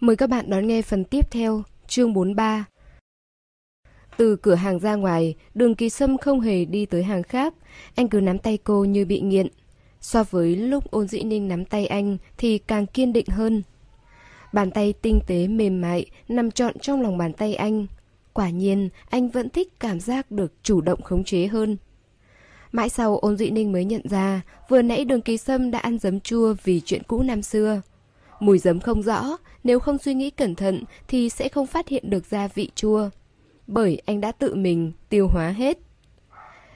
Mời các bạn đón nghe phần tiếp theo, chương 43. Từ cửa hàng ra ngoài, đường kỳ sâm không hề đi tới hàng khác, anh cứ nắm tay cô như bị nghiện. So với lúc ôn dĩ ninh nắm tay anh thì càng kiên định hơn. Bàn tay tinh tế mềm mại nằm trọn trong lòng bàn tay anh. Quả nhiên, anh vẫn thích cảm giác được chủ động khống chế hơn. Mãi sau ôn dĩ ninh mới nhận ra, vừa nãy đường kỳ sâm đã ăn giấm chua vì chuyện cũ năm xưa. Mùi giấm không rõ, nếu không suy nghĩ cẩn thận thì sẽ không phát hiện được gia vị chua. Bởi anh đã tự mình tiêu hóa hết.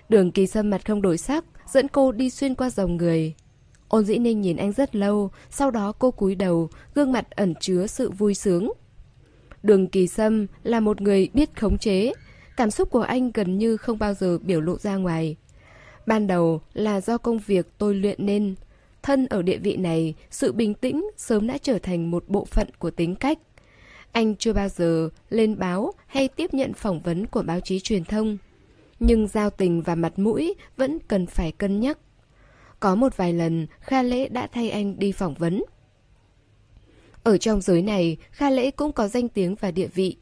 Đường kỳ sâm mặt không đổi sắc, dẫn cô đi xuyên qua dòng người. Ôn dĩ ninh nhìn anh rất lâu, sau đó cô cúi đầu, gương mặt ẩn chứa sự vui sướng. Đường kỳ sâm là một người biết khống chế, cảm xúc của anh gần như không bao giờ biểu lộ ra ngoài. Ban đầu là do công việc tôi luyện nên, thân ở địa vị này, sự bình tĩnh sớm đã trở thành một bộ phận của tính cách. Anh chưa bao giờ lên báo hay tiếp nhận phỏng vấn của báo chí truyền thông. Nhưng giao tình và mặt mũi vẫn cần phải cân nhắc. Có một vài lần, Kha Lễ đã thay anh đi phỏng vấn. Ở trong giới này, Kha Lễ cũng có danh tiếng và địa vị.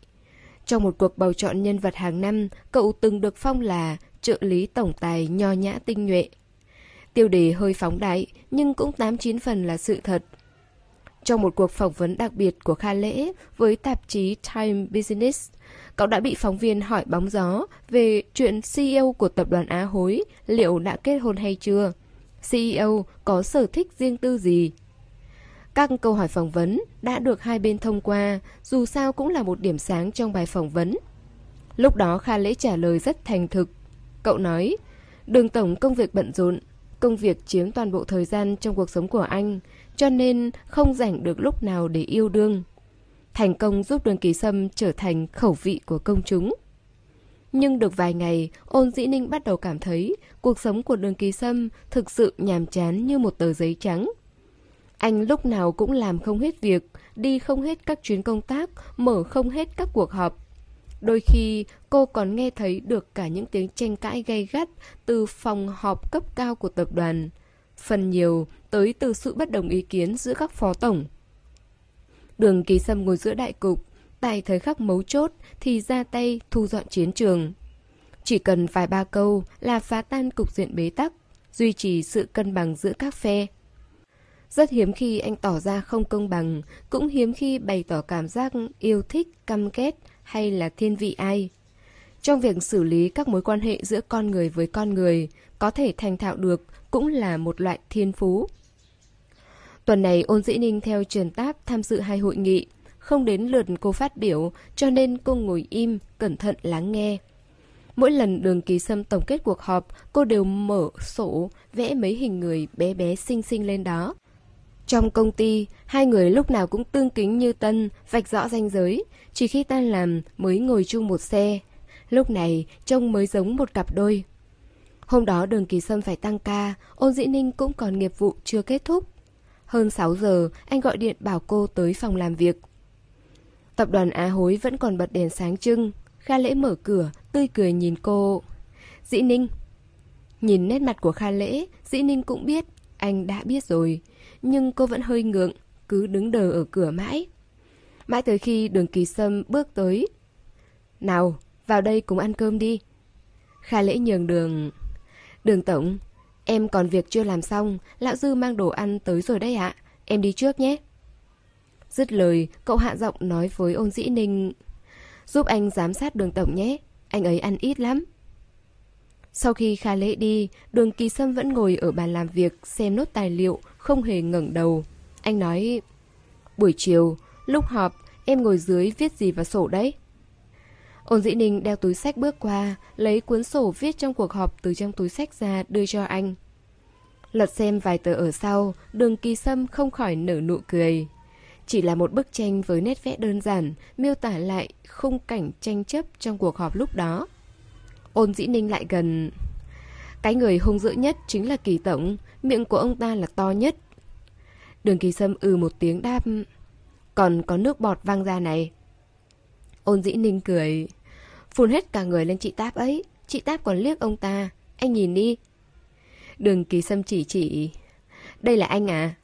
Trong một cuộc bầu chọn nhân vật hàng năm, cậu từng được phong là trợ lý tổng tài nho nhã tinh nhuệ. Tiêu đề hơi phóng đại, nhưng cũng tám chín phần là sự thật. Trong một cuộc phỏng vấn đặc biệt của Kha Lễ với tạp chí Time Business, cậu đã bị phóng viên hỏi bóng gió về chuyện CEO của tập đoàn Á Hối liệu đã kết hôn hay chưa. CEO có sở thích riêng tư gì? Các câu hỏi phỏng vấn đã được hai bên thông qua, dù sao cũng là một điểm sáng trong bài phỏng vấn. Lúc đó Kha Lễ trả lời rất thành thực. Cậu nói, đường tổng công việc bận rộn, công việc chiếm toàn bộ thời gian trong cuộc sống của anh, cho nên không dành được lúc nào để yêu đương. Thành công giúp đường kỳ sâm trở thành khẩu vị của công chúng. Nhưng được vài ngày, ôn dĩ ninh bắt đầu cảm thấy cuộc sống của đường kỳ sâm thực sự nhàm chán như một tờ giấy trắng. Anh lúc nào cũng làm không hết việc, đi không hết các chuyến công tác, mở không hết các cuộc họp. Đôi khi cô còn nghe thấy được cả những tiếng tranh cãi gay gắt từ phòng họp cấp cao của tập đoàn. Phần nhiều tới từ sự bất đồng ý kiến giữa các phó tổng. Đường kỳ sâm ngồi giữa đại cục, tại thời khắc mấu chốt thì ra tay thu dọn chiến trường. Chỉ cần vài ba câu là phá tan cục diện bế tắc, duy trì sự cân bằng giữa các phe. Rất hiếm khi anh tỏ ra không công bằng, cũng hiếm khi bày tỏ cảm giác yêu thích, căm ghét hay là thiên vị ai. Trong việc xử lý các mối quan hệ giữa con người với con người, có thể thành thạo được cũng là một loại thiên phú. Tuần này ôn dĩ ninh theo truyền táp tham dự hai hội nghị, không đến lượt cô phát biểu cho nên cô ngồi im, cẩn thận lắng nghe. Mỗi lần đường ký sâm tổng kết cuộc họp, cô đều mở sổ, vẽ mấy hình người bé bé xinh xinh lên đó. Trong công ty, hai người lúc nào cũng tương kính như tân, vạch rõ ranh giới, chỉ khi tan làm mới ngồi chung một xe. Lúc này, trông mới giống một cặp đôi. Hôm đó đường kỳ sâm phải tăng ca, ôn dĩ ninh cũng còn nghiệp vụ chưa kết thúc. Hơn 6 giờ, anh gọi điện bảo cô tới phòng làm việc. Tập đoàn Á Hối vẫn còn bật đèn sáng trưng. Kha Lễ mở cửa, tươi cười nhìn cô. Dĩ Ninh. Nhìn nét mặt của Kha Lễ, Dĩ Ninh cũng biết, anh đã biết rồi. Nhưng cô vẫn hơi ngượng, cứ đứng đờ ở cửa mãi. Mãi tới khi đường kỳ sâm bước tới. Nào, vào đây cùng ăn cơm đi. Kha Lễ nhường đường... Đường Tổng, em còn việc chưa làm xong, Lão Dư mang đồ ăn tới rồi đấy ạ. Em đi trước nhé. Dứt lời, cậu hạ giọng nói với ôn dĩ ninh Giúp anh giám sát đường tổng nhé Anh ấy ăn ít lắm Sau khi Kha Lễ đi Đường Kỳ Sâm vẫn ngồi ở bàn làm việc Xem nốt tài liệu không hề ngẩng đầu Anh nói Buổi chiều, lúc họp Em ngồi dưới viết gì vào sổ đấy Ôn dĩ ninh đeo túi sách bước qua Lấy cuốn sổ viết trong cuộc họp Từ trong túi sách ra đưa cho anh Lật xem vài tờ ở sau Đường kỳ sâm không khỏi nở nụ cười chỉ là một bức tranh với nét vẽ đơn giản, miêu tả lại khung cảnh tranh chấp trong cuộc họp lúc đó. Ôn dĩ ninh lại gần. Cái người hung dữ nhất chính là kỳ tổng, miệng của ông ta là to nhất. Đường kỳ sâm ừ một tiếng đáp. Còn có nước bọt văng ra này. Ôn dĩ ninh cười. Phun hết cả người lên chị Táp ấy. Chị Táp còn liếc ông ta. Anh nhìn đi. Đường kỳ sâm chỉ chỉ. Đây là anh à?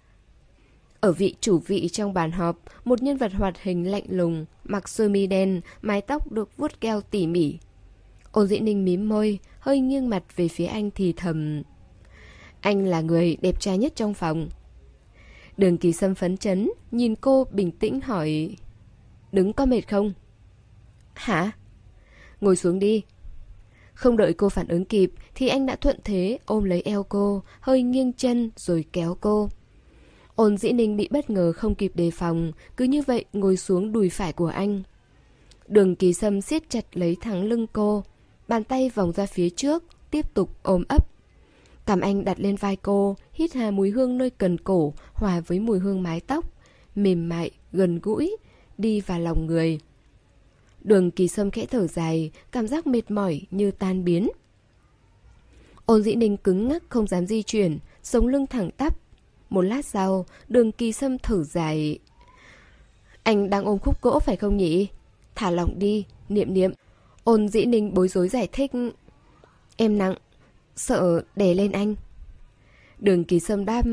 Ở vị chủ vị trong bàn họp, một nhân vật hoạt hình lạnh lùng, mặc sơ mi đen, mái tóc được vuốt keo tỉ mỉ. Ôn dĩ ninh mím môi, hơi nghiêng mặt về phía anh thì thầm. Anh là người đẹp trai nhất trong phòng. Đường kỳ sâm phấn chấn, nhìn cô bình tĩnh hỏi. Đứng có mệt không? Hả? Ngồi xuống đi. Không đợi cô phản ứng kịp thì anh đã thuận thế ôm lấy eo cô, hơi nghiêng chân rồi kéo cô. Ôn dĩ ninh bị bất ngờ không kịp đề phòng, cứ như vậy ngồi xuống đùi phải của anh. Đường kỳ sâm siết chặt lấy thẳng lưng cô, bàn tay vòng ra phía trước, tiếp tục ôm ấp. Cảm anh đặt lên vai cô, hít hà mùi hương nơi cần cổ, hòa với mùi hương mái tóc, mềm mại, gần gũi, đi vào lòng người. Đường kỳ sâm khẽ thở dài, cảm giác mệt mỏi như tan biến. Ôn dĩ ninh cứng ngắc không dám di chuyển, sống lưng thẳng tắp. Một lát sau, đường kỳ sâm thở dài. Anh đang ôm khúc gỗ phải không nhỉ? Thả lỏng đi, niệm niệm. Ôn dĩ ninh bối rối giải thích. Em nặng, sợ đè lên anh. Đường kỳ sâm đáp.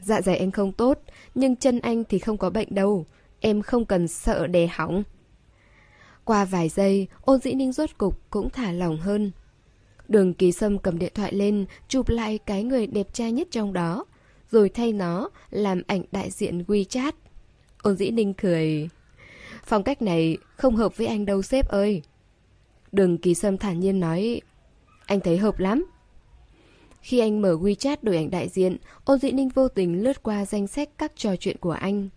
Dạ dày anh không tốt, nhưng chân anh thì không có bệnh đâu. Em không cần sợ đè hỏng. Qua vài giây, ôn dĩ ninh rốt cục cũng thả lỏng hơn. Đường kỳ sâm cầm điện thoại lên, chụp lại cái người đẹp trai nhất trong đó, rồi thay nó làm ảnh đại diện WeChat. Ôn dĩ ninh cười. Phong cách này không hợp với anh đâu sếp ơi. Đường kỳ sâm thản nhiên nói, anh thấy hợp lắm. Khi anh mở WeChat đổi ảnh đại diện, ôn dĩ ninh vô tình lướt qua danh sách các trò chuyện của anh.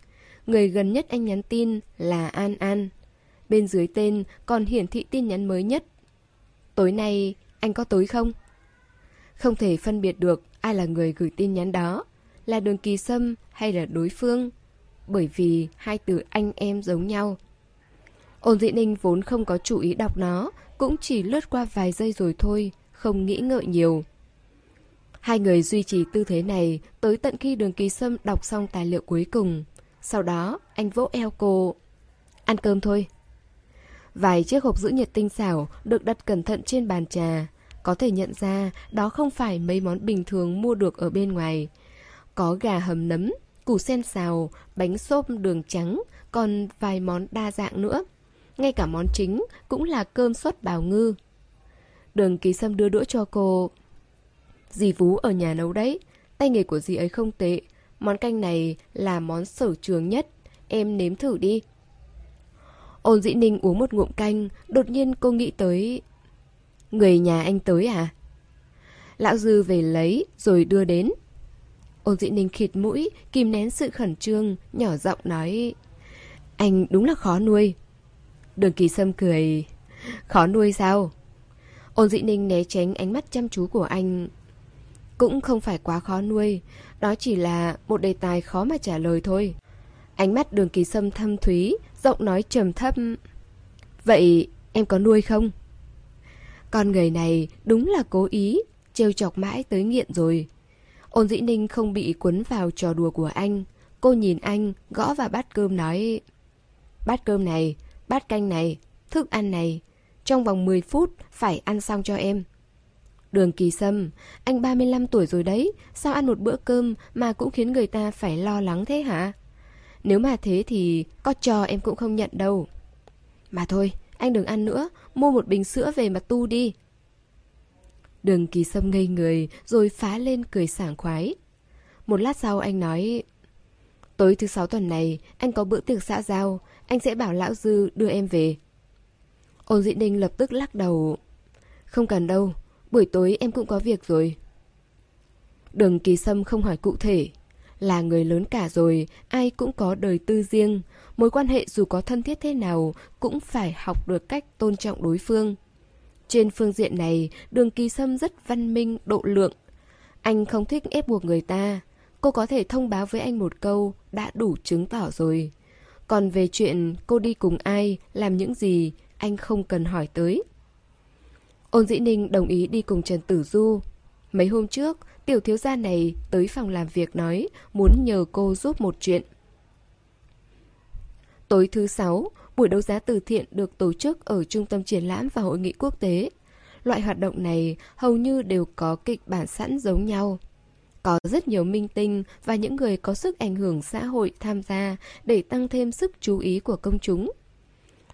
Người gần nhất anh nhắn tin là An An. Bên dưới tên còn hiển thị tin nhắn mới nhất. Tối nay, anh có tối không? Không thể phân biệt được ai là người gửi tin nhắn đó, là đường kỳ sâm hay là đối phương. Bởi vì hai từ anh em giống nhau. Ôn dĩ ninh vốn không có chủ ý đọc nó, cũng chỉ lướt qua vài giây rồi thôi, không nghĩ ngợi nhiều. Hai người duy trì tư thế này tới tận khi đường kỳ sâm đọc xong tài liệu cuối cùng. Sau đó, anh vỗ eo cô. Ăn cơm thôi. Vài chiếc hộp giữ nhiệt tinh xảo được đặt cẩn thận trên bàn trà. Có thể nhận ra đó không phải mấy món bình thường mua được ở bên ngoài. Có gà hầm nấm, củ sen xào, bánh xốp đường trắng, còn vài món đa dạng nữa. Ngay cả món chính cũng là cơm sốt bào ngư. Đường ký sâm đưa đũa cho cô. Dì Vú ở nhà nấu đấy, tay nghề của dì ấy không tệ. Món canh này là món sở trường nhất, em nếm thử đi. Ôn dĩ ninh uống một ngụm canh, đột nhiên cô nghĩ tới... Người nhà anh tới à? Lão Dư về lấy, rồi đưa đến. Ôn dĩ ninh khịt mũi, kìm nén sự khẩn trương, nhỏ giọng nói... Anh đúng là khó nuôi. Đường kỳ sâm cười... Khó nuôi sao? Ôn dĩ ninh né tránh ánh mắt chăm chú của anh. Cũng không phải quá khó nuôi, đó chỉ là một đề tài khó mà trả lời thôi. Ánh mắt đường kỳ sâm thâm thúy, giọng nói trầm thấp. Vậy em có nuôi không? Con người này đúng là cố ý, trêu chọc mãi tới nghiện rồi. Ôn dĩ ninh không bị cuốn vào trò đùa của anh. Cô nhìn anh, gõ vào bát cơm nói Bát cơm này, bát canh này, thức ăn này Trong vòng 10 phút phải ăn xong cho em Đường kỳ sâm, anh 35 tuổi rồi đấy Sao ăn một bữa cơm mà cũng khiến người ta phải lo lắng thế hả? Nếu mà thế thì có cho em cũng không nhận đâu. Mà thôi, anh đừng ăn nữa, mua một bình sữa về mà tu đi. Đường kỳ sâm ngây người rồi phá lên cười sảng khoái. Một lát sau anh nói Tối thứ sáu tuần này anh có bữa tiệc xã giao anh sẽ bảo lão dư đưa em về Ôn dị ninh lập tức lắc đầu Không cần đâu Buổi tối em cũng có việc rồi Đường kỳ sâm không hỏi cụ thể là người lớn cả rồi, ai cũng có đời tư riêng. Mối quan hệ dù có thân thiết thế nào cũng phải học được cách tôn trọng đối phương. Trên phương diện này, đường kỳ sâm rất văn minh, độ lượng. Anh không thích ép buộc người ta. Cô có thể thông báo với anh một câu đã đủ chứng tỏ rồi. Còn về chuyện cô đi cùng ai, làm những gì, anh không cần hỏi tới. Ôn dĩ ninh đồng ý đi cùng Trần Tử Du. Mấy hôm trước, Tiểu thiếu gia này tới phòng làm việc nói muốn nhờ cô giúp một chuyện. Tối thứ sáu, buổi đấu giá từ thiện được tổ chức ở Trung tâm Triển lãm và Hội nghị quốc tế. Loại hoạt động này hầu như đều có kịch bản sẵn giống nhau. Có rất nhiều minh tinh và những người có sức ảnh hưởng xã hội tham gia để tăng thêm sức chú ý của công chúng.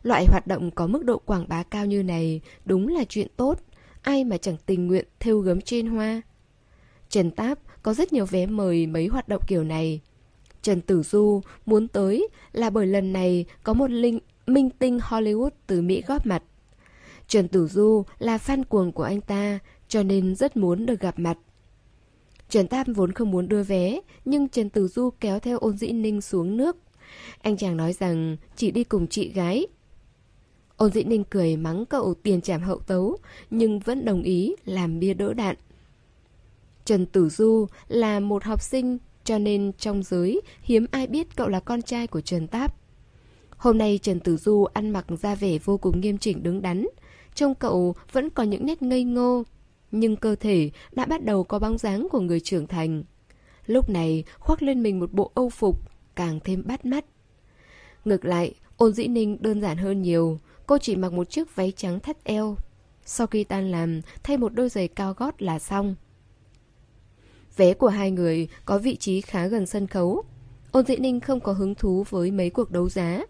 Loại hoạt động có mức độ quảng bá cao như này đúng là chuyện tốt, ai mà chẳng tình nguyện thêu gấm trên hoa. Trần Táp có rất nhiều vé mời mấy hoạt động kiểu này. Trần Tử Du muốn tới là bởi lần này có một linh minh tinh Hollywood từ Mỹ góp mặt. Trần Tử Du là fan cuồng của anh ta, cho nên rất muốn được gặp mặt. Trần Tam vốn không muốn đưa vé, nhưng Trần Tử Du kéo theo ôn dĩ ninh xuống nước. Anh chàng nói rằng chỉ đi cùng chị gái. Ôn dĩ ninh cười mắng cậu tiền trảm hậu tấu, nhưng vẫn đồng ý làm bia đỡ đạn. Trần Tử Du là một học sinh, cho nên trong giới hiếm ai biết cậu là con trai của Trần Táp. Hôm nay Trần Tử Du ăn mặc ra vẻ vô cùng nghiêm chỉnh đứng đắn. Trông cậu vẫn còn những nét ngây ngô, nhưng cơ thể đã bắt đầu có bóng dáng của người trưởng thành. Lúc này khoác lên mình một bộ âu phục, càng thêm bắt mắt. Ngược lại, ôn dĩ ninh đơn giản hơn nhiều, cô chỉ mặc một chiếc váy trắng thắt eo. Sau khi tan làm, thay một đôi giày cao gót là xong. Vé của hai người có vị trí khá gần sân khấu. Ôn dĩ ninh không có hứng thú với mấy cuộc đấu giá.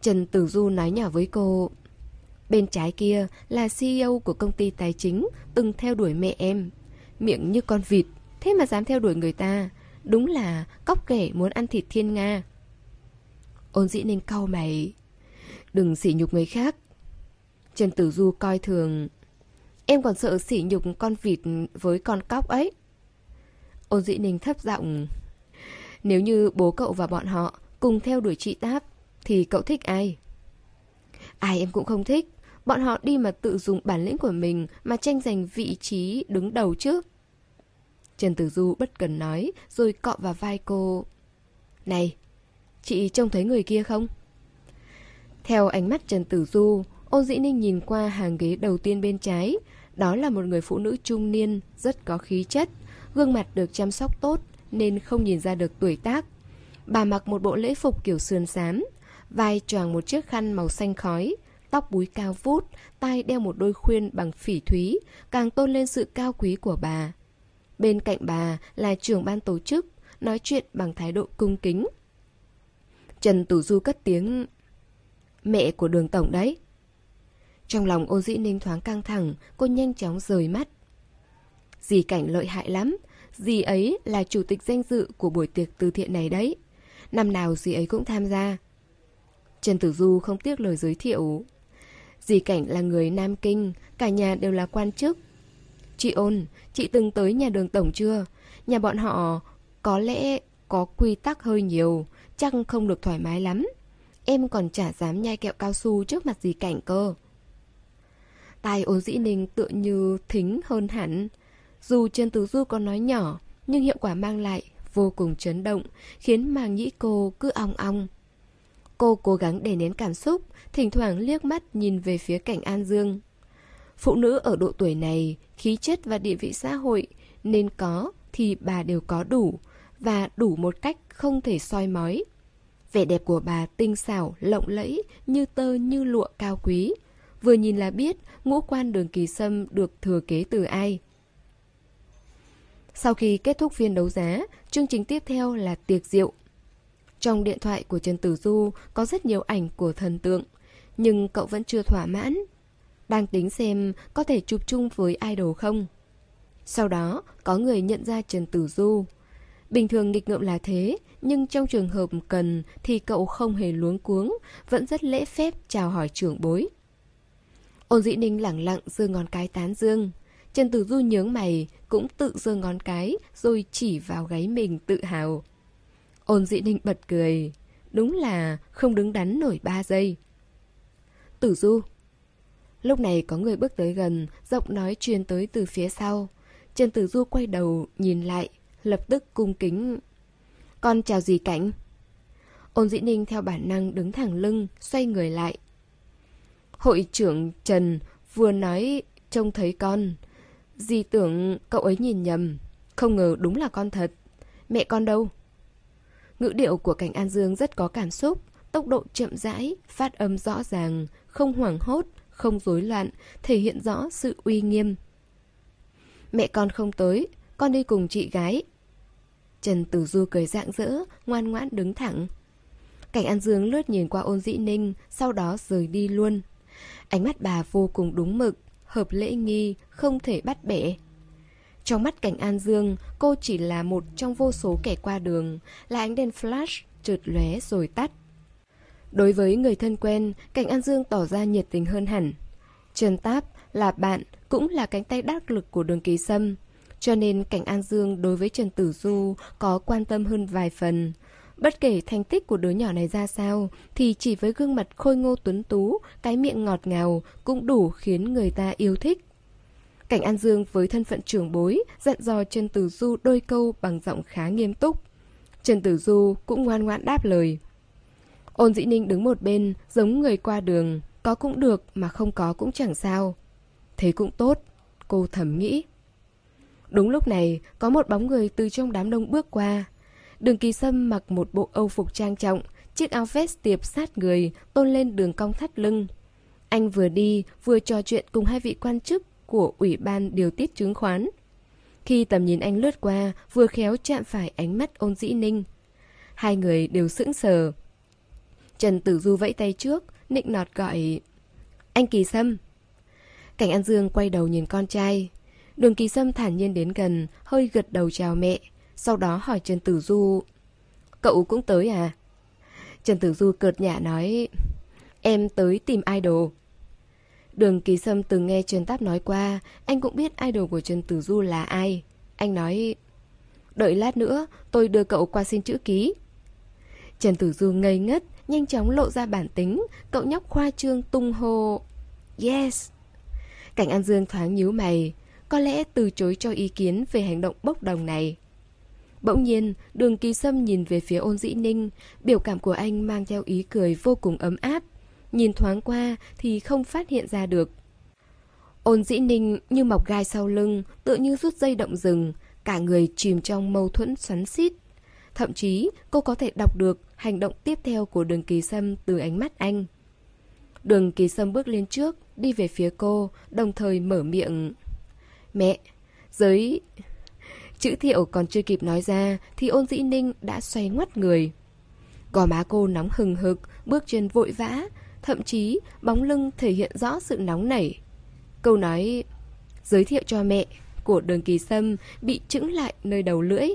Trần Tử Du nói nhỏ với cô Bên trái kia là CEO của công ty tài chính từng theo đuổi mẹ em. Miệng như con vịt, thế mà dám theo đuổi người ta. Đúng là cóc kẻ muốn ăn thịt thiên Nga. Ôn dĩ ninh cau mày. Đừng sỉ nhục người khác. Trần Tử Du coi thường. Em còn sợ sỉ nhục con vịt với con cóc ấy. Ôn dĩ ninh thấp giọng. Nếu như bố cậu và bọn họ cùng theo đuổi chị Táp, thì cậu thích ai? Ai em cũng không thích. Bọn họ đi mà tự dùng bản lĩnh của mình mà tranh giành vị trí đứng đầu chứ. Trần Tử Du bất cần nói rồi cọ vào vai cô. Này, chị trông thấy người kia không? Theo ánh mắt Trần Tử Du, Ôn Dĩ Ninh nhìn qua hàng ghế đầu tiên bên trái. Đó là một người phụ nữ trung niên, rất có khí chất. Gương mặt được chăm sóc tốt nên không nhìn ra được tuổi tác. Bà mặc một bộ lễ phục kiểu sườn xám, vai choàng một chiếc khăn màu xanh khói, tóc búi cao vút, tay đeo một đôi khuyên bằng phỉ thúy, càng tôn lên sự cao quý của bà. Bên cạnh bà là trưởng ban tổ chức, nói chuyện bằng thái độ cung kính. Trần Tử Du cất tiếng Mẹ của đường tổng đấy. Trong lòng ô dĩ ninh thoáng căng thẳng, cô nhanh chóng rời mắt. Dì cảnh lợi hại lắm, dì ấy là chủ tịch danh dự của buổi tiệc từ thiện này đấy. Năm nào dì ấy cũng tham gia. Trần Tử Du không tiếc lời giới thiệu. Dì Cảnh là người Nam Kinh, cả nhà đều là quan chức. Chị ôn, chị từng tới nhà đường tổng chưa? Nhà bọn họ có lẽ có quy tắc hơi nhiều, chắc không được thoải mái lắm. Em còn chả dám nhai kẹo cao su trước mặt dì Cảnh cơ. Tài ôn dĩ ninh tựa như thính hơn hẳn. Dù Trần Tử Du có nói nhỏ, nhưng hiệu quả mang lại vô cùng chấn động, khiến màng nhĩ cô cứ ong ong. Cô cố gắng để nén cảm xúc, thỉnh thoảng liếc mắt nhìn về phía cảnh An Dương. Phụ nữ ở độ tuổi này, khí chất và địa vị xã hội nên có thì bà đều có đủ, và đủ một cách không thể soi mói. Vẻ đẹp của bà tinh xảo, lộng lẫy, như tơ như lụa cao quý. Vừa nhìn là biết ngũ quan đường kỳ sâm được thừa kế từ ai. Sau khi kết thúc phiên đấu giá, chương trình tiếp theo là tiệc rượu. Trong điện thoại của Trần Tử Du có rất nhiều ảnh của thần tượng, nhưng cậu vẫn chưa thỏa mãn. Đang tính xem có thể chụp chung với idol không. Sau đó, có người nhận ra Trần Tử Du. Bình thường nghịch ngợm là thế, nhưng trong trường hợp cần thì cậu không hề luống cuống, vẫn rất lễ phép chào hỏi trưởng bối. Ôn dĩ ninh lẳng lặng giơ ngón cái tán dương. Trần Tử Du nhướng mày, cũng tự giơ ngón cái rồi chỉ vào gáy mình tự hào. Ôn dĩ ninh bật cười. Đúng là không đứng đắn nổi ba giây. Tử Du Lúc này có người bước tới gần, giọng nói truyền tới từ phía sau. Trần Tử Du quay đầu, nhìn lại, lập tức cung kính. Con chào gì cảnh? Ôn dĩ ninh theo bản năng đứng thẳng lưng, xoay người lại. Hội trưởng Trần vừa nói trông thấy con. Dì tưởng cậu ấy nhìn nhầm, không ngờ đúng là con thật. Mẹ con đâu? Ngữ điệu của cảnh An Dương rất có cảm xúc, tốc độ chậm rãi, phát âm rõ ràng, không hoảng hốt, không rối loạn, thể hiện rõ sự uy nghiêm. Mẹ con không tới, con đi cùng chị gái. Trần Tử Du cười rạng rỡ, ngoan ngoãn đứng thẳng. Cảnh An Dương lướt nhìn qua ôn dĩ ninh, sau đó rời đi luôn. Ánh mắt bà vô cùng đúng mực, hợp lễ nghi, không thể bắt bẻ. Trong mắt cảnh An Dương, cô chỉ là một trong vô số kẻ qua đường, là ánh đèn flash, trượt lóe rồi tắt. Đối với người thân quen, cảnh An Dương tỏ ra nhiệt tình hơn hẳn. Trần Táp là bạn, cũng là cánh tay đắc lực của đường ký sâm. Cho nên cảnh An Dương đối với Trần Tử Du có quan tâm hơn vài phần. Bất kể thành tích của đứa nhỏ này ra sao, thì chỉ với gương mặt khôi ngô tuấn tú, cái miệng ngọt ngào cũng đủ khiến người ta yêu thích. Cảnh An Dương với thân phận trưởng bối dặn dò Trần Tử Du đôi câu bằng giọng khá nghiêm túc. Trần Tử Du cũng ngoan ngoãn đáp lời. Ôn dĩ ninh đứng một bên, giống người qua đường, có cũng được mà không có cũng chẳng sao. Thế cũng tốt, cô thầm nghĩ. Đúng lúc này, có một bóng người từ trong đám đông bước qua. Đường kỳ sâm mặc một bộ âu phục trang trọng, chiếc áo vest tiệp sát người, tôn lên đường cong thắt lưng. Anh vừa đi, vừa trò chuyện cùng hai vị quan chức của Ủy ban điều tiết chứng khoán. Khi tầm nhìn anh lướt qua, vừa khéo chạm phải ánh mắt ôn dĩ ninh. Hai người đều sững sờ. Trần Tử Du vẫy tay trước, nịnh nọt gọi Anh Kỳ Sâm Cảnh An Dương quay đầu nhìn con trai Đường Kỳ Sâm thản nhiên đến gần Hơi gật đầu chào mẹ Sau đó hỏi Trần Tử Du Cậu cũng tới à Trần Tử Du cợt nhả nói Em tới tìm idol Đường Kỳ Sâm từng nghe Trần Táp nói qua Anh cũng biết idol của Trần Tử Du là ai Anh nói Đợi lát nữa tôi đưa cậu qua xin chữ ký Trần Tử Du ngây ngất nhanh chóng lộ ra bản tính, cậu nhóc khoa trương tung hô. Yes! Cảnh An Dương thoáng nhíu mày, có lẽ từ chối cho ý kiến về hành động bốc đồng này. Bỗng nhiên, đường kỳ sâm nhìn về phía ôn dĩ ninh, biểu cảm của anh mang theo ý cười vô cùng ấm áp. Nhìn thoáng qua thì không phát hiện ra được. Ôn dĩ ninh như mọc gai sau lưng, tựa như rút dây động rừng, cả người chìm trong mâu thuẫn xoắn xít. Thậm chí cô có thể đọc được hành động tiếp theo của đường kỳ sâm từ ánh mắt anh. Đường kỳ sâm bước lên trước, đi về phía cô, đồng thời mở miệng. Mẹ, giới... Chữ thiệu còn chưa kịp nói ra thì ôn dĩ ninh đã xoay ngoắt người. Gò má cô nóng hừng hực, bước chân vội vã, thậm chí bóng lưng thể hiện rõ sự nóng nảy. Câu nói giới thiệu cho mẹ của đường kỳ sâm bị trứng lại nơi đầu lưỡi.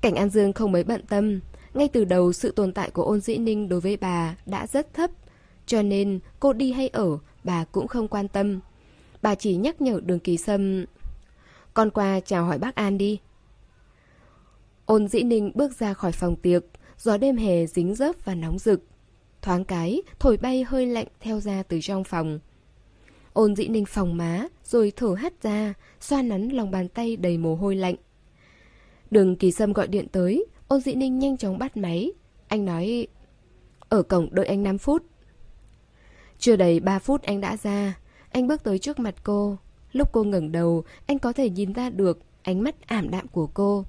Cảnh An Dương không mấy bận tâm, ngay từ đầu sự tồn tại của ôn dĩ ninh đối với bà đã rất thấp, cho nên cô đi hay ở, bà cũng không quan tâm. Bà chỉ nhắc nhở đường kỳ sâm, con qua chào hỏi bác An đi. Ôn dĩ ninh bước ra khỏi phòng tiệc, gió đêm hè dính dớp và nóng rực. Thoáng cái, thổi bay hơi lạnh theo ra từ trong phòng. Ôn dĩ ninh phòng má, rồi thở hắt ra, xoa nắn lòng bàn tay đầy mồ hôi lạnh. Đường kỳ sâm gọi điện tới, ôn dĩ ninh nhanh chóng bắt máy. Anh nói, ở cổng đợi anh 5 phút. Chưa đầy 3 phút anh đã ra, anh bước tới trước mặt cô. Lúc cô ngẩng đầu, anh có thể nhìn ra được ánh mắt ảm đạm của cô.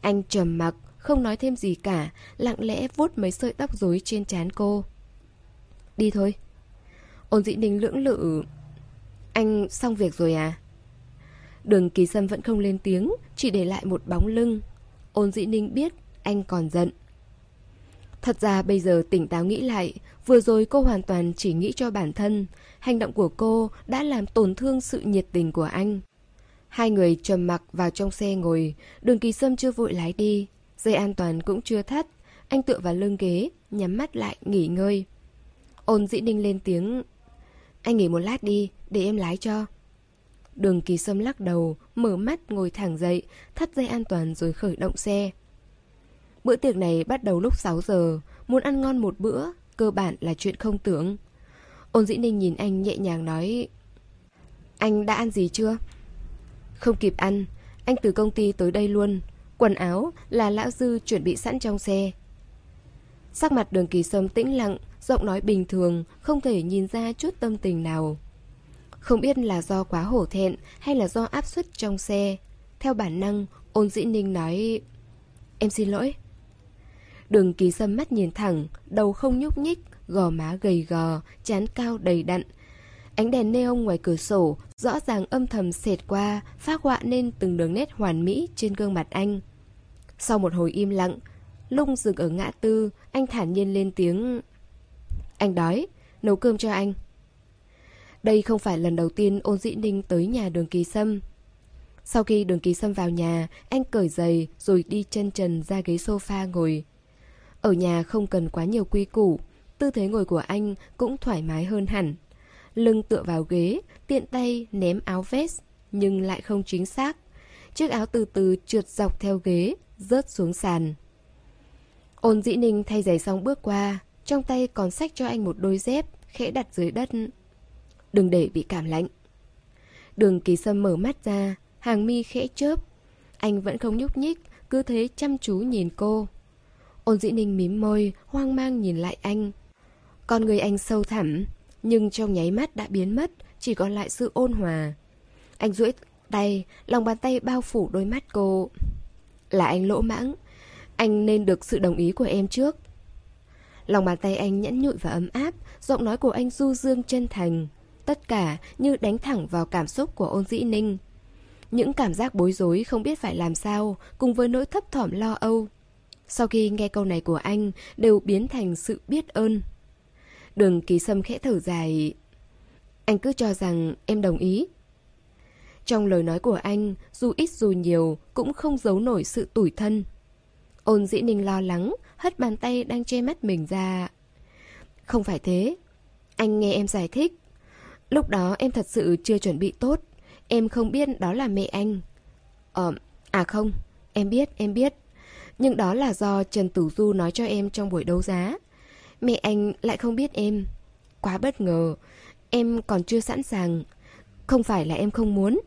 Anh trầm mặc, không nói thêm gì cả, lặng lẽ vuốt mấy sợi tóc rối trên trán cô. Đi thôi. Ôn dĩ ninh lưỡng lự. Anh xong việc rồi à? Đường kỳ sâm vẫn không lên tiếng, chỉ để lại một bóng lưng. Ôn dĩ ninh biết anh còn giận. Thật ra bây giờ tỉnh táo nghĩ lại, vừa rồi cô hoàn toàn chỉ nghĩ cho bản thân. Hành động của cô đã làm tổn thương sự nhiệt tình của anh. Hai người trầm mặc vào trong xe ngồi, đường kỳ sâm chưa vội lái đi. Dây an toàn cũng chưa thắt, anh tựa vào lưng ghế, nhắm mắt lại nghỉ ngơi. Ôn dĩ ninh lên tiếng, anh nghỉ một lát đi, để em lái cho. Đường kỳ sâm lắc đầu, mở mắt ngồi thẳng dậy, thắt dây an toàn rồi khởi động xe. Bữa tiệc này bắt đầu lúc 6 giờ, muốn ăn ngon một bữa, cơ bản là chuyện không tưởng. Ôn dĩ ninh nhìn anh nhẹ nhàng nói Anh đã ăn gì chưa? Không kịp ăn, anh từ công ty tới đây luôn. Quần áo là lão dư chuẩn bị sẵn trong xe. Sắc mặt đường kỳ sâm tĩnh lặng, giọng nói bình thường, không thể nhìn ra chút tâm tình nào. Không biết là do quá hổ thẹn hay là do áp suất trong xe. Theo bản năng, ôn dĩ ninh nói Em xin lỗi. Đường kỳ sâm mắt nhìn thẳng, đầu không nhúc nhích, gò má gầy gò, chán cao đầy đặn. Ánh đèn neon ngoài cửa sổ rõ ràng âm thầm xẹt qua, phát họa nên từng đường nét hoàn mỹ trên gương mặt anh. Sau một hồi im lặng, lung dừng ở ngã tư, anh thản nhiên lên tiếng. Anh đói, nấu cơm cho anh. Đây không phải lần đầu tiên ôn dĩ ninh tới nhà đường kỳ sâm. Sau khi đường kỳ sâm vào nhà, anh cởi giày rồi đi chân trần ra ghế sofa ngồi. Ở nhà không cần quá nhiều quy củ, tư thế ngồi của anh cũng thoải mái hơn hẳn. Lưng tựa vào ghế, tiện tay ném áo vest, nhưng lại không chính xác. Chiếc áo từ từ trượt dọc theo ghế, rớt xuống sàn. Ôn dĩ ninh thay giày xong bước qua, trong tay còn xách cho anh một đôi dép, khẽ đặt dưới đất. Đừng để bị cảm lạnh. Đường kỳ sâm mở mắt ra, hàng mi khẽ chớp. Anh vẫn không nhúc nhích, cứ thế chăm chú nhìn cô. Ôn dĩ ninh mím môi, hoang mang nhìn lại anh. Con người anh sâu thẳm, nhưng trong nháy mắt đã biến mất, chỉ còn lại sự ôn hòa. Anh duỗi tay, lòng bàn tay bao phủ đôi mắt cô. Là anh lỗ mãng, anh nên được sự đồng ý của em trước. Lòng bàn tay anh nhẫn nhụi và ấm áp, giọng nói của anh du dương chân thành. Tất cả như đánh thẳng vào cảm xúc của ôn dĩ ninh. Những cảm giác bối rối không biết phải làm sao, cùng với nỗi thấp thỏm lo âu. Sau khi nghe câu này của anh, đều biến thành sự biết ơn. Đường kỳ sâm khẽ thở dài. Anh cứ cho rằng em đồng ý. Trong lời nói của anh, dù ít dù nhiều, cũng không giấu nổi sự tủi thân. Ôn dĩ ninh lo lắng, hất bàn tay đang che mắt mình ra. Không phải thế. Anh nghe em giải thích. Lúc đó em thật sự chưa chuẩn bị tốt. Em không biết đó là mẹ anh. Ờ, à không, em biết, em biết. Nhưng đó là do Trần Tử Du nói cho em trong buổi đấu giá. Mẹ anh lại không biết em. Quá bất ngờ. Em còn chưa sẵn sàng. Không phải là em không muốn.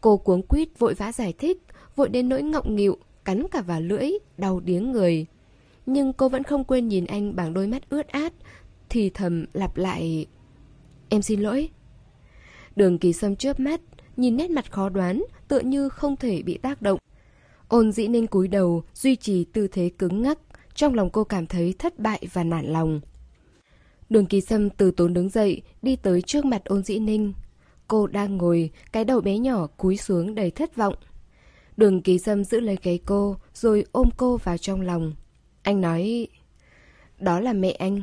Cô cuống quýt vội vã giải thích, vội đến nỗi ngọng nghịu, cắn cả vào lưỡi, đau điếng người. Nhưng cô vẫn không quên nhìn anh bằng đôi mắt ướt át, thì thầm lặp lại. Em xin lỗi. Đường kỳ sâm chớp mắt, nhìn nét mặt khó đoán, tựa như không thể bị tác động. Ôn dĩ ninh cúi đầu, duy trì tư thế cứng ngắc, trong lòng cô cảm thấy thất bại và nản lòng. Đường kỳ sâm từ tốn đứng dậy, đi tới trước mặt ôn dĩ ninh. Cô đang ngồi, cái đầu bé nhỏ cúi xuống đầy thất vọng. Đường ký sâm giữ lấy cái cô, rồi ôm cô vào trong lòng. Anh nói, đó là mẹ anh.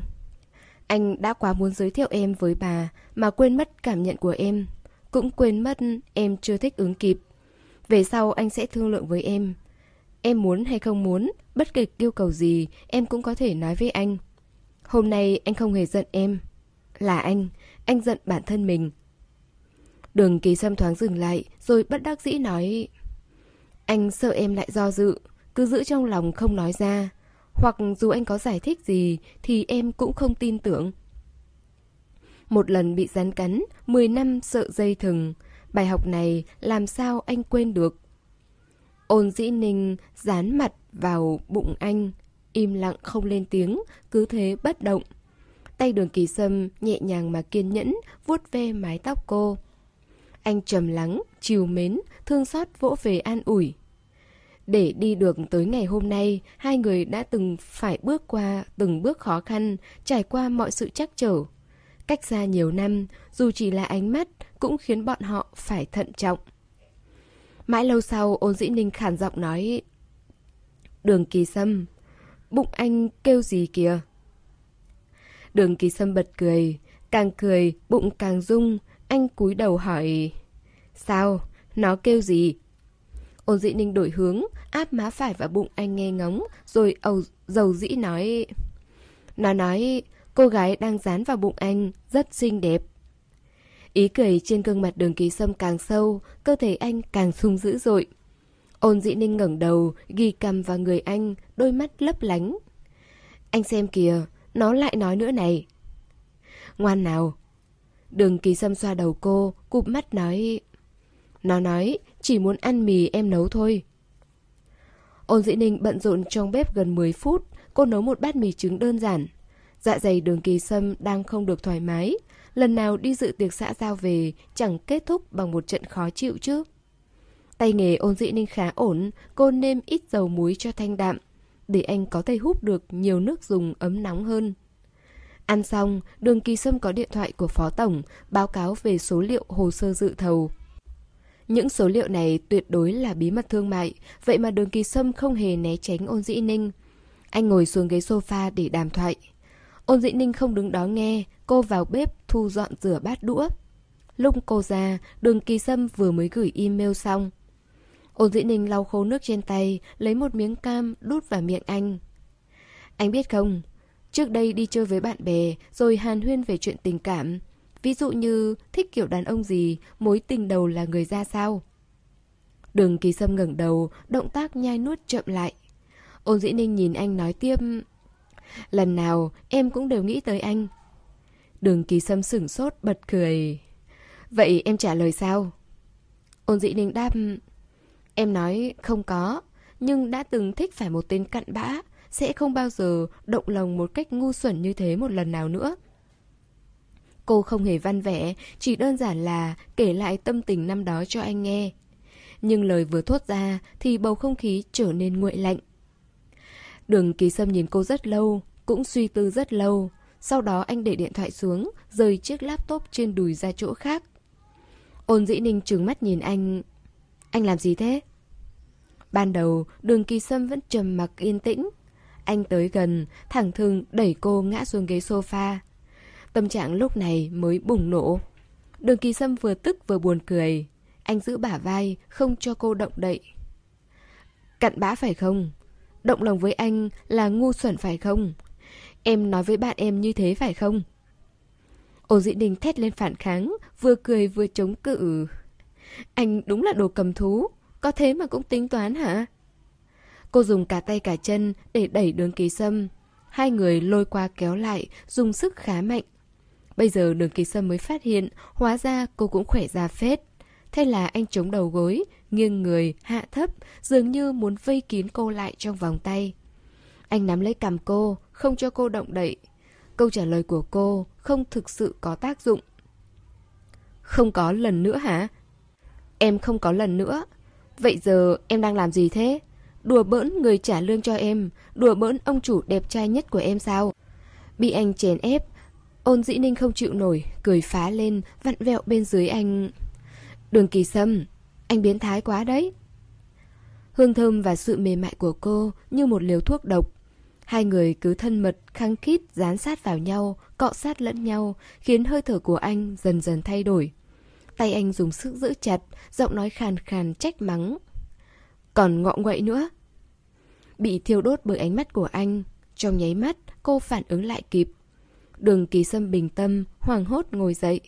Anh đã quá muốn giới thiệu em với bà mà quên mất cảm nhận của em. Cũng quên mất em chưa thích ứng kịp. Về sau anh sẽ thương lượng với em. Em muốn hay không muốn, bất kể yêu cầu gì, em cũng có thể nói với anh. Hôm nay anh không hề giận em. Là anh, anh giận bản thân mình. Đường kỳ sâm thoáng dừng lại, rồi bất đắc dĩ nói... Anh sợ em lại do dự, cứ giữ trong lòng không nói ra. Hoặc dù anh có giải thích gì thì em cũng không tin tưởng. Một lần bị rắn cắn, 10 năm sợ dây thừng. Bài học này làm sao anh quên được. Ôn dĩ ninh dán mặt vào bụng anh, im lặng không lên tiếng, cứ thế bất động. Tay đường kỳ sâm nhẹ nhàng mà kiên nhẫn vuốt ve mái tóc cô. Anh trầm lắng, chiều mến, thương xót vỗ về an ủi. Để đi được tới ngày hôm nay, hai người đã từng phải bước qua từng bước khó khăn, trải qua mọi sự chắc trở. Cách xa nhiều năm, dù chỉ là ánh mắt, cũng khiến bọn họ phải thận trọng. Mãi lâu sau, ôn dĩ ninh khản giọng nói Đường kỳ sâm, bụng anh kêu gì kìa? Đường kỳ sâm bật cười, càng cười, bụng càng rung, anh cúi đầu hỏi Sao? Nó kêu gì? Ôn dĩ ninh đổi hướng, áp má phải vào bụng anh nghe ngóng, rồi ầu dầu dĩ nói Nó nói cô gái đang dán vào bụng anh, rất xinh đẹp. Ý cười trên gương mặt đường kỳ sâm càng sâu, cơ thể anh càng sung dữ dội. Ôn dĩ ninh ngẩng đầu, ghi cầm vào người anh, đôi mắt lấp lánh. Anh xem kìa, nó lại nói nữa này. Ngoan nào. Đường kỳ sâm xoa đầu cô, cụp mắt nói... Nó nói, chỉ muốn ăn mì em nấu thôi. Ôn dĩ ninh bận rộn trong bếp gần 10 phút, cô nấu một bát mì trứng đơn giản. Dạ dày đường kỳ sâm đang không được thoải mái, lần nào đi dự tiệc xã giao về chẳng kết thúc bằng một trận khó chịu chứ. Tay nghề ôn dĩ ninh khá ổn, cô nêm ít dầu muối cho thanh đạm, để anh có thể hút được nhiều nước dùng ấm nóng hơn. Ăn xong, đường kỳ sâm có điện thoại của phó tổng, báo cáo về số liệu hồ sơ dự thầu. Những số liệu này tuyệt đối là bí mật thương mại, vậy mà đường kỳ sâm không hề né tránh ôn dĩ ninh. Anh ngồi xuống ghế sofa để đàm thoại. Ôn dĩ ninh không đứng đó nghe, cô vào bếp thu dọn rửa bát đũa. Lúc cô ra, đường kỳ sâm vừa mới gửi email xong. Ôn dĩ ninh lau khô nước trên tay, lấy một miếng cam đút vào miệng anh. Anh biết không, trước đây đi chơi với bạn bè rồi hàn huyên về chuyện tình cảm. Ví dụ như thích kiểu đàn ông gì, mối tình đầu là người ra sao. Đường kỳ sâm ngẩng đầu, động tác nhai nuốt chậm lại. Ôn dĩ ninh nhìn anh nói tiếp. Lần nào em cũng đều nghĩ tới anh. Đường kỳ sâm sửng sốt bật cười. Vậy em trả lời sao? Ôn dĩ ninh đáp. Em nói không có, nhưng đã từng thích phải một tên cặn bã, sẽ không bao giờ động lòng một cách ngu xuẩn như thế một lần nào nữa. Cô không hề văn vẽ, chỉ đơn giản là kể lại tâm tình năm đó cho anh nghe. Nhưng lời vừa thốt ra thì bầu không khí trở nên nguội lạnh. Đường kỳ sâm nhìn cô rất lâu, cũng suy tư rất lâu. Sau đó anh để điện thoại xuống, rời chiếc laptop trên đùi ra chỗ khác. Ôn dĩ ninh trừng mắt nhìn anh. Anh làm gì thế? Ban đầu, đường kỳ sâm vẫn trầm mặc yên tĩnh. Anh tới gần, thẳng thừng đẩy cô ngã xuống ghế sofa. Tâm trạng lúc này mới bùng nổ. Đường kỳ sâm vừa tức vừa buồn cười. Anh giữ bả vai, không cho cô động đậy. Cặn bã phải không? Động lòng với anh là ngu xuẩn phải không? Em nói với bạn em như thế phải không? Ô dĩ đình thét lên phản kháng, vừa cười vừa chống cự. Anh đúng là đồ cầm thú, có thế mà cũng tính toán hả? Cô dùng cả tay cả chân để đẩy đường kỳ sâm. Hai người lôi qua kéo lại, dùng sức khá mạnh. Bây giờ đường kỳ sâm mới phát hiện, hóa ra cô cũng khỏe ra phết. Thế là anh chống đầu gối, nghiêng người, hạ thấp, dường như muốn vây kín cô lại trong vòng tay. Anh nắm lấy cầm cô, không cho cô động đậy. Câu trả lời của cô không thực sự có tác dụng. Không có lần nữa hả? Em không có lần nữa. Vậy giờ em đang làm gì thế? Đùa bỡn người trả lương cho em, đùa bỡn ông chủ đẹp trai nhất của em sao? Bị anh chèn ép, ôn dĩ ninh không chịu nổi, cười phá lên, vặn vẹo bên dưới anh. Đường kỳ sâm, anh biến thái quá đấy. Hương thơm và sự mềm mại của cô như một liều thuốc độc. Hai người cứ thân mật, khăng khít, dán sát vào nhau, cọ sát lẫn nhau, khiến hơi thở của anh dần dần thay đổi. Tay anh dùng sức giữ chặt, giọng nói khàn khàn trách mắng. Còn ngọ nguậy nữa. Bị thiêu đốt bởi ánh mắt của anh. Trong nháy mắt, cô phản ứng lại kịp. Đường kỳ sâm bình tâm, hoàng hốt ngồi dậy.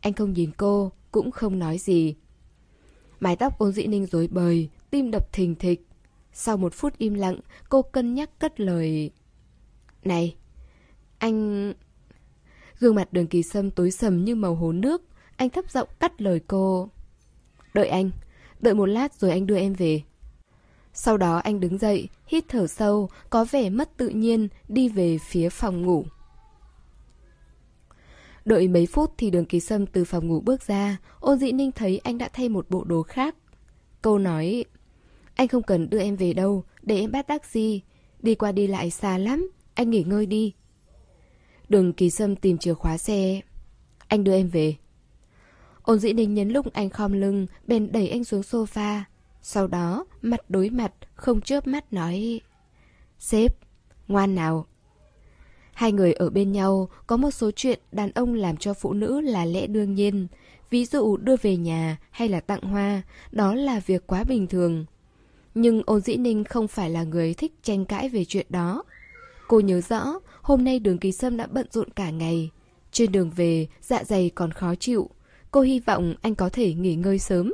Anh không nhìn cô, cũng không nói gì. Mái tóc ôn dĩ ninh rối bời, tim đập thình thịch. Sau một phút im lặng, cô cân nhắc cất lời. Này, anh... Gương mặt đường kỳ sâm tối sầm như màu hồ nước, anh thấp giọng cắt lời cô. Đợi anh, đợi một lát rồi anh đưa em về. Sau đó anh đứng dậy, hít thở sâu, có vẻ mất tự nhiên, đi về phía phòng ngủ. Đợi mấy phút thì đường kỳ sâm từ phòng ngủ bước ra, ôn dĩ ninh thấy anh đã thay một bộ đồ khác. Câu nói, anh không cần đưa em về đâu, để em bắt taxi, đi qua đi lại xa lắm, anh nghỉ ngơi đi. Đường kỳ sâm tìm chìa khóa xe, anh đưa em về. Ôn dĩ ninh nhấn lúc anh khom lưng, bèn đẩy anh xuống sofa. Sau đó, mặt đối mặt, không chớp mắt nói Sếp, ngoan nào. Hai người ở bên nhau, có một số chuyện đàn ông làm cho phụ nữ là lẽ đương nhiên. Ví dụ đưa về nhà hay là tặng hoa, đó là việc quá bình thường. Nhưng ôn dĩ ninh không phải là người thích tranh cãi về chuyện đó. Cô nhớ rõ, hôm nay đường kỳ sâm đã bận rộn cả ngày. Trên đường về, dạ dày còn khó chịu. Cô hy vọng anh có thể nghỉ ngơi sớm.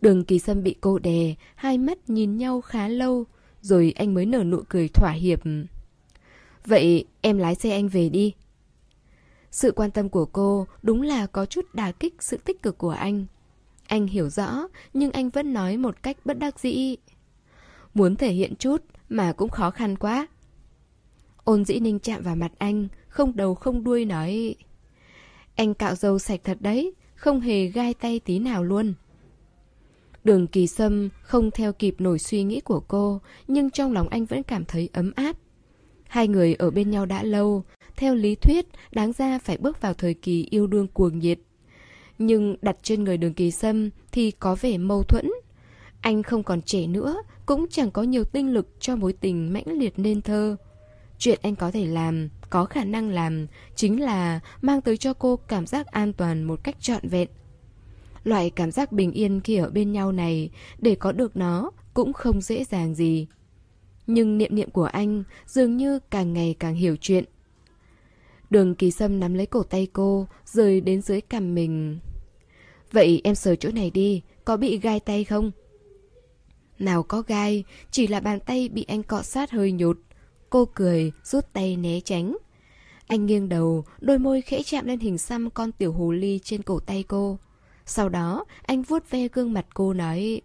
Đường kỳ sâm bị cô đè, hai mắt nhìn nhau khá lâu, rồi anh mới nở nụ cười thỏa hiệp. Vậy em lái xe anh về đi. Sự quan tâm của cô đúng là có chút đả kích sự tích cực của anh. Anh hiểu rõ, nhưng anh vẫn nói một cách bất đắc dĩ. Muốn thể hiện chút mà cũng khó khăn quá. Ôn dĩ ninh chạm vào mặt anh, không đầu không đuôi nói... Anh cạo dâu sạch thật đấy, không hề gai tay tí nào luôn. Đường kỳ sâm không theo kịp nổi suy nghĩ của cô, nhưng trong lòng anh vẫn cảm thấy ấm áp. Hai người ở bên nhau đã lâu, theo lý thuyết đáng ra phải bước vào thời kỳ yêu đương cuồng nhiệt. Nhưng đặt trên người đường kỳ sâm thì có vẻ mâu thuẫn. Anh không còn trẻ nữa, cũng chẳng có nhiều tinh lực cho mối tình mãnh liệt nên thơ. Chuyện anh có thể làm, có khả năng làm, chính là mang tới cho cô cảm giác an toàn một cách trọn vẹn. Loại cảm giác bình yên khi ở bên nhau này, để có được nó cũng không dễ dàng gì. Nhưng niệm niệm của anh dường như càng ngày càng hiểu chuyện. Đường kỳ sâm nắm lấy cổ tay cô, rời đến dưới cằm mình. Vậy em sờ chỗ này đi, có bị gai tay không? Nào có gai, chỉ là bàn tay bị anh cọ sát hơi nhột. Cô cười, rút tay né tránh. Anh nghiêng đầu, đôi môi khẽ chạm lên hình xăm con tiểu hồ ly trên cổ tay cô. Sau đó, anh vuốt ve gương mặt cô nói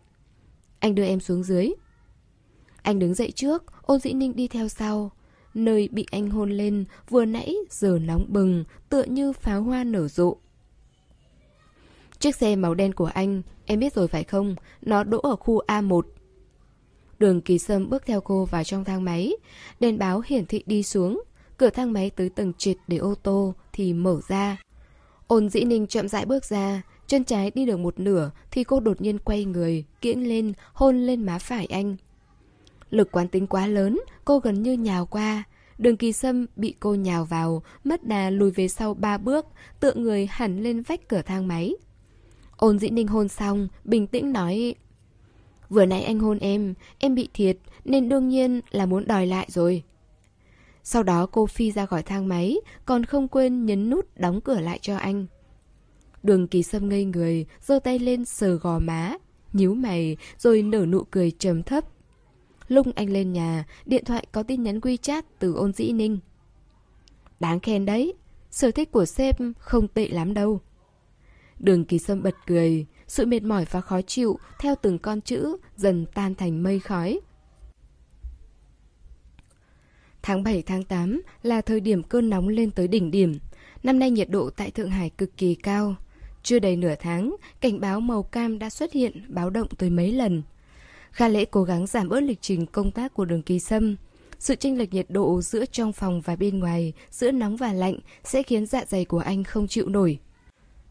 Anh đưa em xuống dưới. Anh đứng dậy trước, ôn dĩ ninh đi theo sau. Nơi bị anh hôn lên vừa nãy giờ nóng bừng, tựa như pháo hoa nở rộ. Chiếc xe màu đen của anh, em biết rồi phải không? Nó đỗ ở khu A1. Đường kỳ sâm bước theo cô vào trong thang máy. Đèn báo hiển thị đi xuống. Cửa thang máy tới tầng trệt để ô tô thì mở ra. Ôn dĩ ninh chậm rãi bước ra. Chân trái đi được một nửa thì cô đột nhiên quay người, kiễng lên, hôn lên má phải anh. Lực quán tính quá lớn, cô gần như nhào qua. Đường kỳ sâm bị cô nhào vào, mất đà lùi về sau ba bước, tựa người hẳn lên vách cửa thang máy. Ôn dĩ ninh hôn xong, bình tĩnh nói Vừa nãy anh hôn em, em bị thiệt nên đương nhiên là muốn đòi lại rồi. Sau đó cô phi ra khỏi thang máy, còn không quên nhấn nút đóng cửa lại cho anh. Đường kỳ sâm ngây người, giơ tay lên sờ gò má, nhíu mày, rồi nở nụ cười trầm thấp. Lúc anh lên nhà, điện thoại có tin nhắn WeChat từ ôn dĩ ninh. Đáng khen đấy, sở thích của sếp không tệ lắm đâu. Đường kỳ sâm bật cười, sự mệt mỏi và khó chịu theo từng con chữ dần tan thành mây khói. Tháng 7 tháng 8 là thời điểm cơn nóng lên tới đỉnh điểm. Năm nay nhiệt độ tại Thượng Hải cực kỳ cao. Chưa đầy nửa tháng, cảnh báo màu cam đã xuất hiện, báo động tới mấy lần. Kha Lễ cố gắng giảm bớt lịch trình công tác của đường kỳ sâm. Sự chênh lệch nhiệt độ giữa trong phòng và bên ngoài, giữa nóng và lạnh sẽ khiến dạ dày của anh không chịu nổi.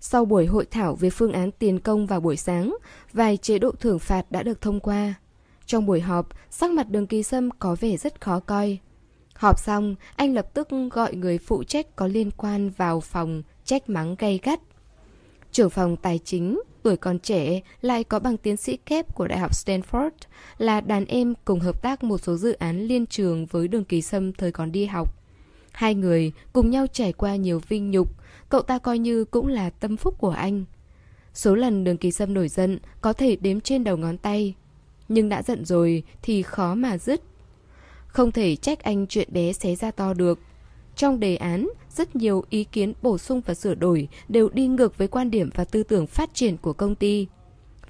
Sau buổi hội thảo về phương án tiền công vào buổi sáng, vài chế độ thưởng phạt đã được thông qua. Trong buổi họp, sắc mặt đường kỳ sâm có vẻ rất khó coi. Họp xong, anh lập tức gọi người phụ trách có liên quan vào phòng trách mắng gay gắt. Trưởng phòng tài chính, tuổi còn trẻ, lại có bằng tiến sĩ kép của Đại học Stanford, là đàn em cùng hợp tác một số dự án liên trường với đường kỳ sâm thời còn đi học. Hai người cùng nhau trải qua nhiều vinh nhục, cậu ta coi như cũng là tâm phúc của anh. Số lần đường kỳ sâm nổi giận có thể đếm trên đầu ngón tay. Nhưng đã giận rồi thì khó mà dứt. Không thể trách anh chuyện bé xé ra to được. Trong đề án, rất nhiều ý kiến bổ sung và sửa đổi đều đi ngược với quan điểm và tư tưởng phát triển của công ty.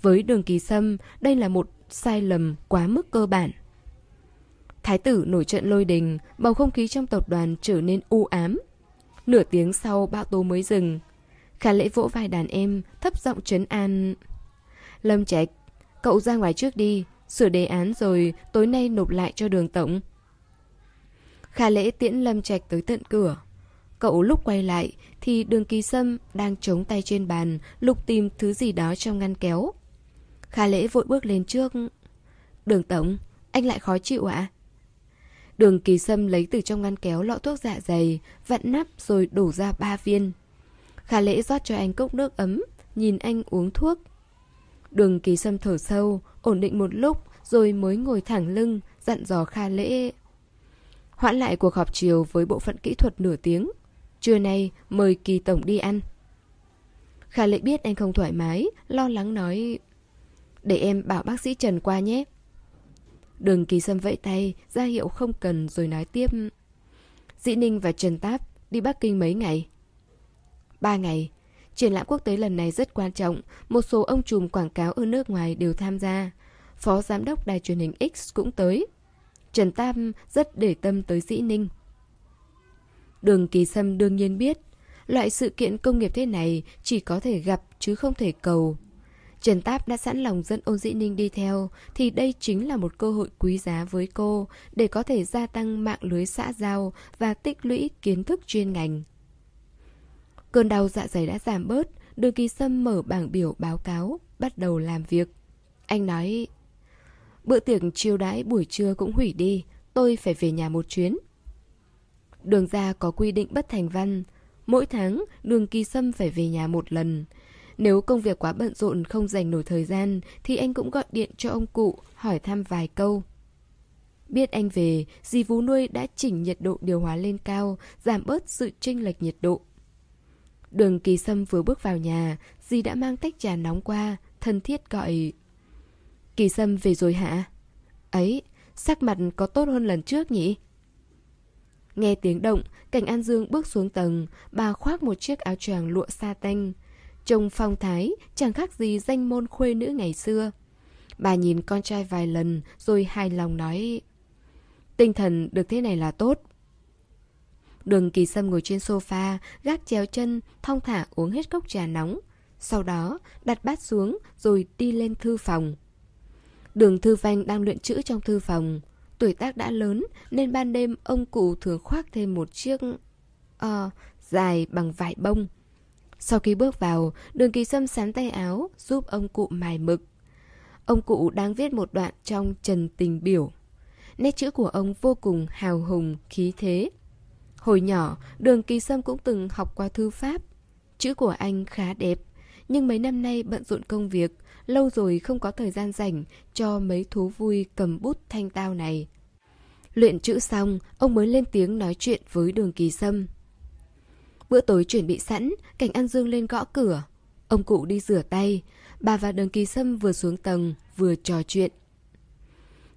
Với đường kỳ sâm, đây là một sai lầm quá mức cơ bản. Thái tử nổi trận lôi đình, bầu không khí trong tập đoàn trở nên u ám. Nửa tiếng sau bão tố mới dừng. Khả lễ vỗ vai đàn em, thấp giọng trấn an. Lâm Trạch, cậu ra ngoài trước đi, sửa đề án rồi tối nay nộp lại cho đường tổng. Khả lễ tiễn Lâm Trạch tới tận cửa. Cậu lúc quay lại thì đường kỳ sâm đang chống tay trên bàn, lục tìm thứ gì đó trong ngăn kéo. Khả lễ vội bước lên trước. Đường tổng, anh lại khó chịu ạ? À? Đường kỳ sâm lấy từ trong ngăn kéo lọ thuốc dạ dày, vặn nắp rồi đổ ra ba viên. Khả lễ rót cho anh cốc nước ấm, nhìn anh uống thuốc. Đường kỳ sâm thở sâu, ổn định một lúc rồi mới ngồi thẳng lưng, dặn dò Kha lễ. Hoãn lại cuộc họp chiều với bộ phận kỹ thuật nửa tiếng. Trưa nay mời kỳ tổng đi ăn. Khả lệ biết anh không thoải mái, lo lắng nói Để em bảo bác sĩ Trần qua nhé. Đường kỳ sâm vẫy tay, ra hiệu không cần rồi nói tiếp. Dĩ Ninh và Trần Táp đi Bắc Kinh mấy ngày? Ba ngày. Triển lãm quốc tế lần này rất quan trọng, một số ông trùm quảng cáo ở nước ngoài đều tham gia. Phó giám đốc đài truyền hình X cũng tới. Trần Tam rất để tâm tới Dĩ Ninh. Đường Kỳ Sâm đương nhiên biết, loại sự kiện công nghiệp thế này chỉ có thể gặp chứ không thể cầu. Trần Táp đã sẵn lòng dẫn ôn dĩ ninh đi theo thì đây chính là một cơ hội quý giá với cô để có thể gia tăng mạng lưới xã giao và tích lũy kiến thức chuyên ngành. Cơn đau dạ dày đã giảm bớt, Đường kỳ sâm mở bảng biểu báo cáo, bắt đầu làm việc. Anh nói, bữa tiệc chiêu đãi buổi trưa cũng hủy đi, tôi phải về nhà một chuyến. Đường ra có quy định bất thành văn, mỗi tháng đường kỳ sâm phải về nhà một lần. Nếu công việc quá bận rộn không dành nổi thời gian thì anh cũng gọi điện cho ông cụ hỏi thăm vài câu. Biết anh về, dì vú nuôi đã chỉnh nhiệt độ điều hòa lên cao, giảm bớt sự chênh lệch nhiệt độ. Đường kỳ sâm vừa bước vào nhà, dì đã mang tách trà nóng qua, thân thiết gọi. Kỳ sâm về rồi hả? Ấy, sắc mặt có tốt hơn lần trước nhỉ? Nghe tiếng động, cảnh An Dương bước xuống tầng, bà khoác một chiếc áo choàng lụa sa tanh. Trông phong thái, chẳng khác gì danh môn khuê nữ ngày xưa. Bà nhìn con trai vài lần rồi hài lòng nói Tinh thần được thế này là tốt Đường kỳ sâm ngồi trên sofa, gác chéo chân, thong thả uống hết cốc trà nóng. Sau đó, đặt bát xuống rồi đi lên thư phòng. Đường thư vanh đang luyện chữ trong thư phòng. Tuổi tác đã lớn nên ban đêm ông cụ thường khoác thêm một chiếc... Ờ, uh, dài bằng vải bông. Sau khi bước vào, đường kỳ sâm sán tay áo giúp ông cụ mài mực. Ông cụ đang viết một đoạn trong Trần Tình Biểu. Nét chữ của ông vô cùng hào hùng, khí thế. Hồi nhỏ, đường kỳ sâm cũng từng học qua thư pháp. Chữ của anh khá đẹp, nhưng mấy năm nay bận rộn công việc, lâu rồi không có thời gian rảnh cho mấy thú vui cầm bút thanh tao này. Luyện chữ xong, ông mới lên tiếng nói chuyện với đường kỳ sâm. Bữa tối chuẩn bị sẵn, cảnh An Dương lên gõ cửa. Ông cụ đi rửa tay, bà và đường kỳ sâm vừa xuống tầng, vừa trò chuyện.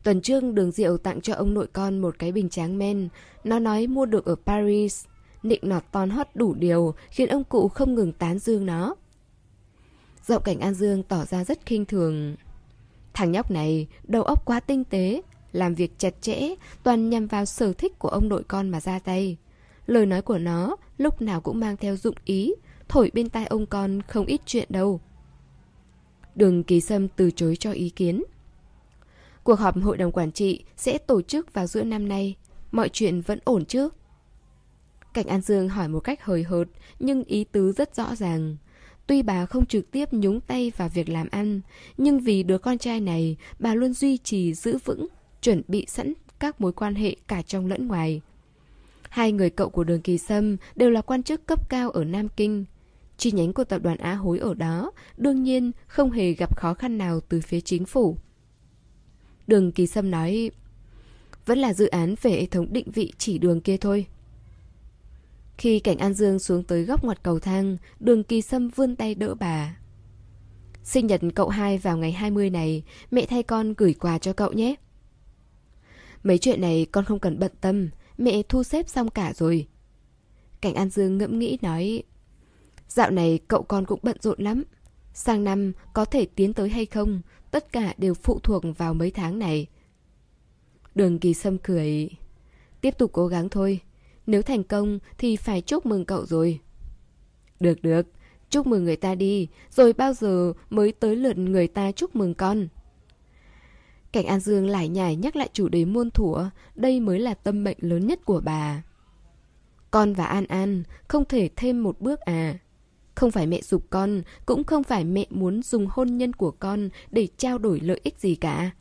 Tuần trước đường diệu tặng cho ông nội con một cái bình tráng men. Nó nói mua được ở Paris. Nịnh nọt ton hót đủ điều khiến ông cụ không ngừng tán dương nó. Giọng cảnh An Dương tỏ ra rất khinh thường. Thằng nhóc này đầu óc quá tinh tế, làm việc chặt chẽ, toàn nhằm vào sở thích của ông nội con mà ra tay. Lời nói của nó lúc nào cũng mang theo dụng ý, thổi bên tai ông con không ít chuyện đâu. Đường Kỳ Sâm từ chối cho ý kiến. Cuộc họp hội đồng quản trị sẽ tổ chức vào giữa năm nay. Mọi chuyện vẫn ổn chứ? Cảnh An Dương hỏi một cách hời hợt, nhưng ý tứ rất rõ ràng. Tuy bà không trực tiếp nhúng tay vào việc làm ăn, nhưng vì đứa con trai này, bà luôn duy trì giữ vững, chuẩn bị sẵn các mối quan hệ cả trong lẫn ngoài. Hai người cậu của đường Kỳ Sâm đều là quan chức cấp cao ở Nam Kinh. Chi nhánh của tập đoàn Á Hối ở đó đương nhiên không hề gặp khó khăn nào từ phía chính phủ. Đường Kỳ Sâm nói Vẫn là dự án về hệ thống định vị chỉ đường kia thôi khi cảnh An Dương xuống tới góc ngoặt cầu thang, Đường Kỳ Sâm vươn tay đỡ bà Sinh nhật cậu hai vào ngày 20 này, Mẹ thay con gửi quà cho cậu nhé Mấy chuyện này con không cần bận tâm, Mẹ thu xếp xong cả rồi Cảnh An Dương ngẫm nghĩ nói, Dạo này cậu con cũng bận rộn lắm Sang năm có thể tiến tới hay không, Tất cả đều phụ thuộc vào mấy tháng này. Đường kỳ sâm cười. Tiếp tục cố gắng thôi. Nếu thành công thì phải chúc mừng cậu rồi. Được được, chúc mừng người ta đi, rồi bao giờ mới tới lượt người ta chúc mừng con. Cảnh An Dương lại nhải nhắc lại chủ đề muôn thủa, đây mới là tâm bệnh lớn nhất của bà. Con và An An không thể thêm một bước à. Không phải mẹ dục con, cũng không phải mẹ muốn dùng hôn nhân của con để trao đổi lợi ích gì cả.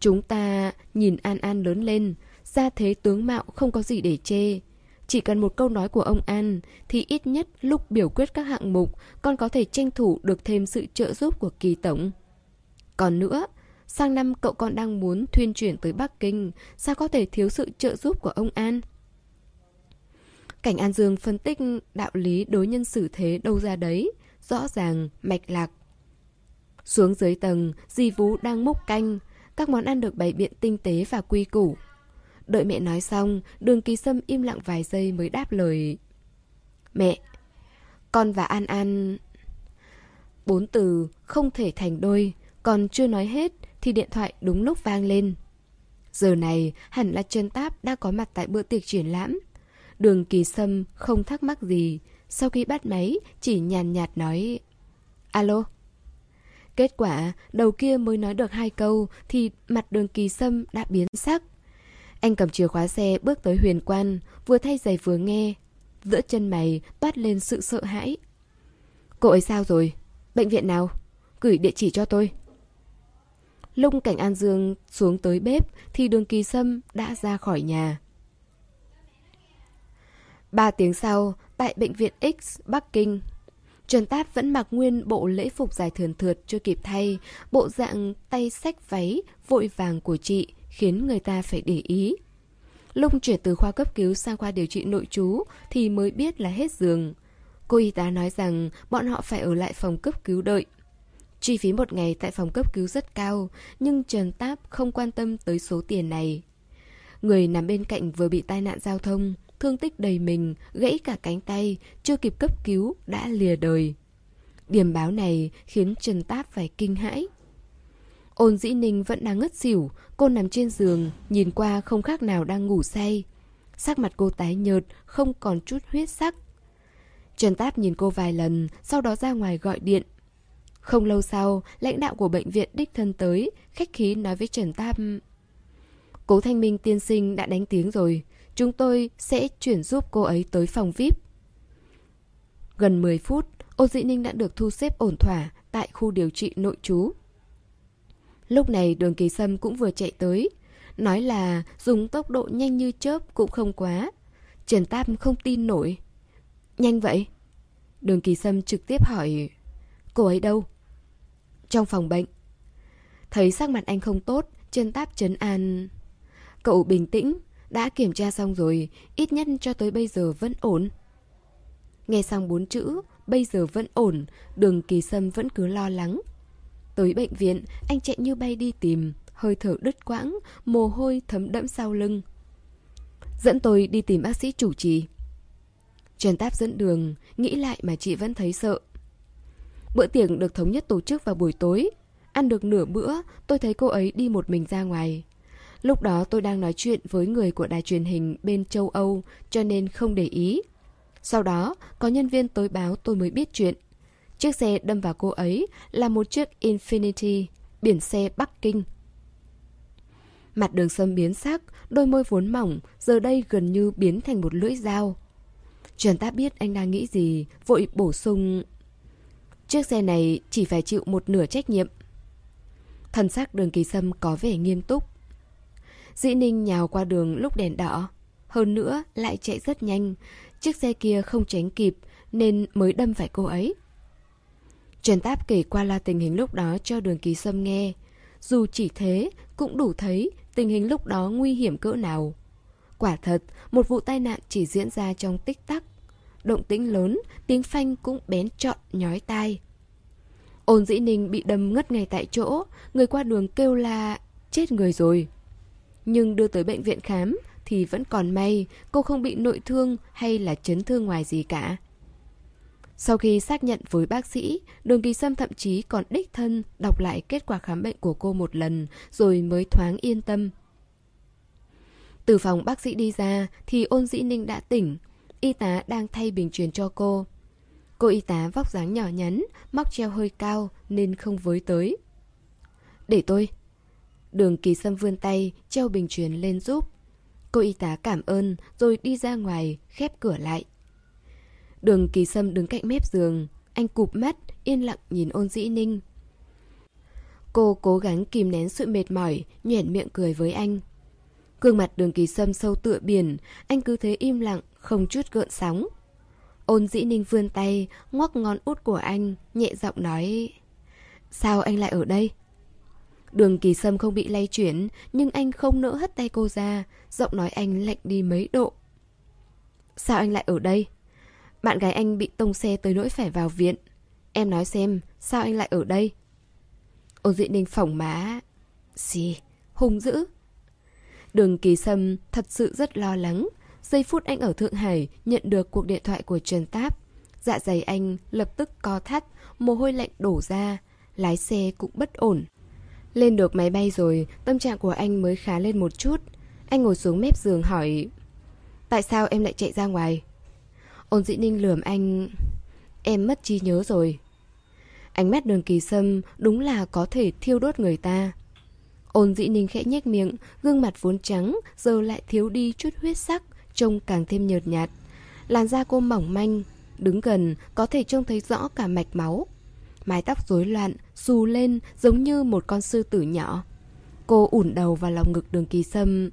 Chúng ta nhìn An An lớn lên, gia thế tướng mạo không có gì để chê. Chỉ cần một câu nói của ông An thì ít nhất lúc biểu quyết các hạng mục con có thể tranh thủ được thêm sự trợ giúp của kỳ tổng. Còn nữa, sang năm cậu con đang muốn thuyên chuyển tới Bắc Kinh, sao có thể thiếu sự trợ giúp của ông An? Cảnh An Dương phân tích đạo lý đối nhân xử thế đâu ra đấy, rõ ràng, mạch lạc. Xuống dưới tầng, di vũ đang múc canh, các món ăn được bày biện tinh tế và quy củ. Đợi mẹ nói xong, đường kỳ sâm im lặng vài giây mới đáp lời. Mẹ, con và An An... Bốn từ không thể thành đôi, còn chưa nói hết thì điện thoại đúng lúc vang lên. Giờ này hẳn là Trần Táp đã có mặt tại bữa tiệc triển lãm. Đường kỳ sâm không thắc mắc gì Sau khi bắt máy chỉ nhàn nhạt nói Alo Kết quả đầu kia mới nói được hai câu Thì mặt đường kỳ sâm đã biến sắc anh cầm chìa khóa xe bước tới huyền quan Vừa thay giày vừa nghe Giữa chân mày toát lên sự sợ hãi Cô ấy sao rồi? Bệnh viện nào? Gửi địa chỉ cho tôi. Lung cảnh An Dương xuống tới bếp thì đường kỳ sâm đã ra khỏi nhà. Ba tiếng sau, tại bệnh viện X, Bắc Kinh, Trần Táp vẫn mặc nguyên bộ lễ phục dài thườn thượt chưa kịp thay, bộ dạng tay sách váy vội vàng của chị khiến người ta phải để ý. Lung chuyển từ khoa cấp cứu sang khoa điều trị nội trú thì mới biết là hết giường. Cô y tá nói rằng bọn họ phải ở lại phòng cấp cứu đợi. Chi phí một ngày tại phòng cấp cứu rất cao, nhưng Trần Táp không quan tâm tới số tiền này. Người nằm bên cạnh vừa bị tai nạn giao thông, thương tích đầy mình, gãy cả cánh tay, chưa kịp cấp cứu, đã lìa đời. Điểm báo này khiến Trần Táp phải kinh hãi. Ôn dĩ ninh vẫn đang ngất xỉu, cô nằm trên giường, nhìn qua không khác nào đang ngủ say. Sắc mặt cô tái nhợt, không còn chút huyết sắc. Trần Táp nhìn cô vài lần, sau đó ra ngoài gọi điện. Không lâu sau, lãnh đạo của bệnh viện đích thân tới, khách khí nói với Trần Táp. Cố Thanh Minh tiên sinh đã đánh tiếng rồi, chúng tôi sẽ chuyển giúp cô ấy tới phòng VIP. Gần 10 phút, Ôn Dĩ Ninh đã được thu xếp ổn thỏa tại khu điều trị nội trú. Lúc này đường kỳ sâm cũng vừa chạy tới, nói là dùng tốc độ nhanh như chớp cũng không quá. Trần Tam không tin nổi. Nhanh vậy? Đường kỳ sâm trực tiếp hỏi, cô ấy đâu? Trong phòng bệnh. Thấy sắc mặt anh không tốt, Trần Táp chấn an. Cậu bình tĩnh, đã kiểm tra xong rồi, ít nhất cho tới bây giờ vẫn ổn. Nghe xong bốn chữ, bây giờ vẫn ổn, đường kỳ sâm vẫn cứ lo lắng. Tới bệnh viện, anh chạy như bay đi tìm, hơi thở đứt quãng, mồ hôi thấm đẫm sau lưng. Dẫn tôi đi tìm bác sĩ chủ trì. Trần Táp dẫn đường, nghĩ lại mà chị vẫn thấy sợ. Bữa tiệc được thống nhất tổ chức vào buổi tối. Ăn được nửa bữa, tôi thấy cô ấy đi một mình ra ngoài. Lúc đó tôi đang nói chuyện với người của đài truyền hình bên châu Âu cho nên không để ý. Sau đó, có nhân viên tới báo tôi mới biết chuyện. Chiếc xe đâm vào cô ấy là một chiếc Infinity, biển xe Bắc Kinh. Mặt đường sâm biến sắc, đôi môi vốn mỏng, giờ đây gần như biến thành một lưỡi dao. Trần ta biết anh đang nghĩ gì, vội bổ sung... Chiếc xe này chỉ phải chịu một nửa trách nhiệm. Thần sắc đường kỳ sâm có vẻ nghiêm túc. Dĩ Ninh nhào qua đường lúc đèn đỏ. Hơn nữa lại chạy rất nhanh. Chiếc xe kia không tránh kịp nên mới đâm phải cô ấy. Trần Táp kể qua là tình hình lúc đó cho đường kỳ sâm nghe. Dù chỉ thế, cũng đủ thấy tình hình lúc đó nguy hiểm cỡ nào. Quả thật, một vụ tai nạn chỉ diễn ra trong tích tắc. Động tĩnh lớn, tiếng phanh cũng bén trọn nhói tai. Ôn dĩ ninh bị đâm ngất ngay tại chỗ, người qua đường kêu là chết người rồi. Nhưng đưa tới bệnh viện khám thì vẫn còn may cô không bị nội thương hay là chấn thương ngoài gì cả. Sau khi xác nhận với bác sĩ, đường kỳ sâm thậm chí còn đích thân đọc lại kết quả khám bệnh của cô một lần rồi mới thoáng yên tâm. Từ phòng bác sĩ đi ra thì ôn dĩ ninh đã tỉnh, y tá đang thay bình truyền cho cô. Cô y tá vóc dáng nhỏ nhắn, móc treo hơi cao nên không với tới. Để tôi. Đường kỳ sâm vươn tay, treo bình truyền lên giúp. Cô y tá cảm ơn rồi đi ra ngoài, khép cửa lại. Đường kỳ sâm đứng cạnh mép giường, anh cụp mắt, yên lặng nhìn ôn dĩ ninh. Cô cố gắng kìm nén sự mệt mỏi, nhoẻn miệng cười với anh. Gương mặt đường kỳ sâm sâu tựa biển, anh cứ thế im lặng, không chút gợn sóng. Ôn dĩ ninh vươn tay, ngoắc ngón út của anh, nhẹ giọng nói Sao anh lại ở đây? Đường kỳ sâm không bị lay chuyển, nhưng anh không nỡ hất tay cô ra, giọng nói anh lạnh đi mấy độ. Sao anh lại ở đây? Bạn gái anh bị tông xe tới nỗi phải vào viện. Em nói xem, sao anh lại ở đây? Ôn dị ninh phỏng má. Gì? Hùng dữ. Đường kỳ sâm thật sự rất lo lắng. Giây phút anh ở Thượng Hải nhận được cuộc điện thoại của Trần Táp. Dạ dày anh lập tức co thắt, mồ hôi lạnh đổ ra. Lái xe cũng bất ổn. Lên được máy bay rồi, tâm trạng của anh mới khá lên một chút. Anh ngồi xuống mép giường hỏi Tại sao em lại chạy ra ngoài? Ôn dĩ ninh lườm anh Em mất trí nhớ rồi Ánh mắt đường kỳ sâm đúng là có thể thiêu đốt người ta Ôn dĩ ninh khẽ nhếch miệng Gương mặt vốn trắng Giờ lại thiếu đi chút huyết sắc Trông càng thêm nhợt nhạt Làn da cô mỏng manh Đứng gần có thể trông thấy rõ cả mạch máu. Mái tóc rối loạn, xù lên giống như một con sư tử nhỏ. Cô ủn đầu vào lòng ngực đường kỳ sâm.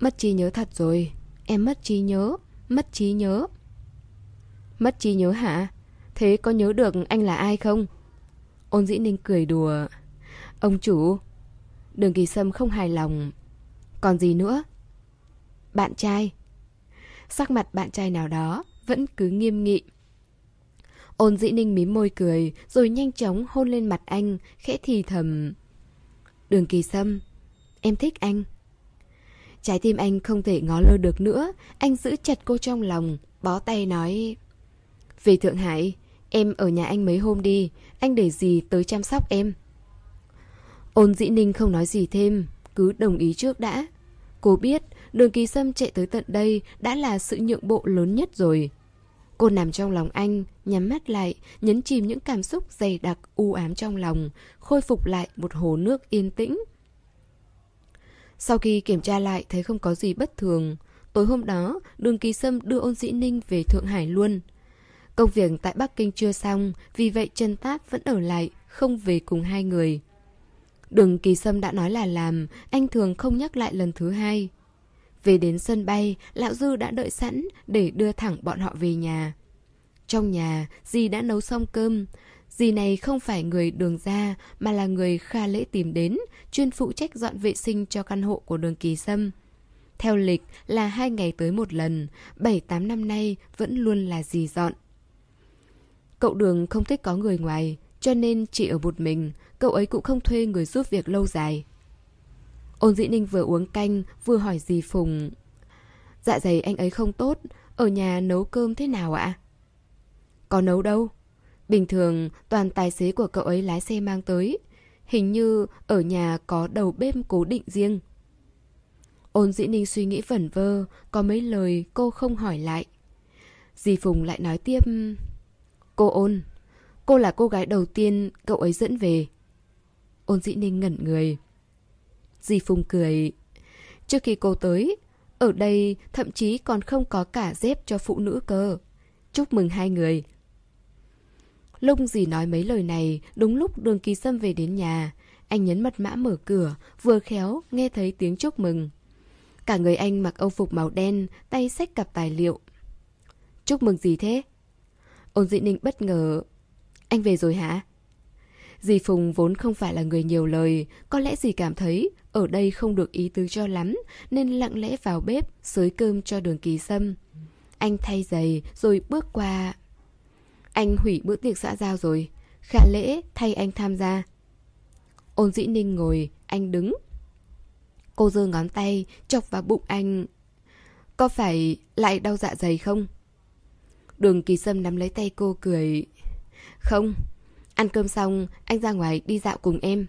Mất trí nhớ thật rồi. Em mất trí nhớ. Mất trí nhớ. Mất trí nhớ hả? Thế có nhớ được anh là ai không? Ôn dĩ ninh cười đùa. Ông chủ. Đường kỳ sâm không hài lòng. Còn gì nữa? Bạn trai. Sắc mặt bạn trai nào đó vẫn cứ nghiêm nghị. Ôn dĩ ninh mím môi cười, rồi nhanh chóng hôn lên mặt anh, khẽ thì thầm. Đường kỳ sâm, em thích anh. Trái tim anh không thể ngó lơ được nữa, anh giữ chặt cô trong lòng, bó tay nói. Về Thượng Hải, em ở nhà anh mấy hôm đi, anh để gì tới chăm sóc em. Ôn dĩ ninh không nói gì thêm, cứ đồng ý trước đã. Cô biết đường kỳ sâm chạy tới tận đây đã là sự nhượng bộ lớn nhất rồi. Cô nằm trong lòng anh, nhắm mắt lại, nhấn chìm những cảm xúc dày đặc u ám trong lòng, khôi phục lại một hồ nước yên tĩnh. Sau khi kiểm tra lại thấy không có gì bất thường, tối hôm đó đường kỳ sâm đưa ôn dĩ ninh về Thượng Hải luôn. Công việc tại Bắc Kinh chưa xong, vì vậy Trần Tát vẫn ở lại, không về cùng hai người. Đường kỳ sâm đã nói là làm, anh thường không nhắc lại lần thứ hai. Về đến sân bay, Lão Dư đã đợi sẵn để đưa thẳng bọn họ về nhà. Trong nhà, dì đã nấu xong cơm. Dì này không phải người đường ra mà là người Kha Lễ tìm đến, chuyên phụ trách dọn vệ sinh cho căn hộ của đường kỳ sâm. Theo lịch là hai ngày tới một lần, 7-8 năm nay vẫn luôn là dì dọn. Cậu đường không thích có người ngoài, cho nên chỉ ở một mình, cậu ấy cũng không thuê người giúp việc lâu dài. Ôn dĩ ninh vừa uống canh, vừa hỏi dì Phùng. Dạ dày anh ấy không tốt, ở nhà nấu cơm thế nào ạ? Có nấu đâu. Bình thường toàn tài xế của cậu ấy lái xe mang tới. Hình như ở nhà có đầu bếp cố định riêng. Ôn dĩ ninh suy nghĩ vẩn vơ, có mấy lời cô không hỏi lại. Dì Phùng lại nói tiếp... Cô ôn, cô là cô gái đầu tiên cậu ấy dẫn về. Ôn dĩ ninh ngẩn người. Dì Phùng cười. Trước khi cô tới, ở đây thậm chí còn không có cả dép cho phụ nữ cơ. Chúc mừng hai người. Lúc dì nói mấy lời này, đúng lúc đường kỳ sâm về đến nhà. Anh nhấn mật mã mở cửa, vừa khéo nghe thấy tiếng chúc mừng. Cả người anh mặc âu phục màu đen, tay xách cặp tài liệu. Chúc mừng gì thế? Ôn dị ninh bất ngờ. Anh về rồi hả? Dì Phùng vốn không phải là người nhiều lời, có lẽ dì cảm thấy ở đây không được ý tứ cho lắm, nên lặng lẽ vào bếp, xới cơm cho đường kỳ sâm. Anh thay giày, rồi bước qua. Anh hủy bữa tiệc xã giao rồi, khả lễ thay anh tham gia. Ôn dĩ ninh ngồi, anh đứng. Cô giơ ngón tay, chọc vào bụng anh. Có phải lại đau dạ dày không? Đường kỳ sâm nắm lấy tay cô cười. Không, ăn cơm xong, anh ra ngoài đi dạo cùng em.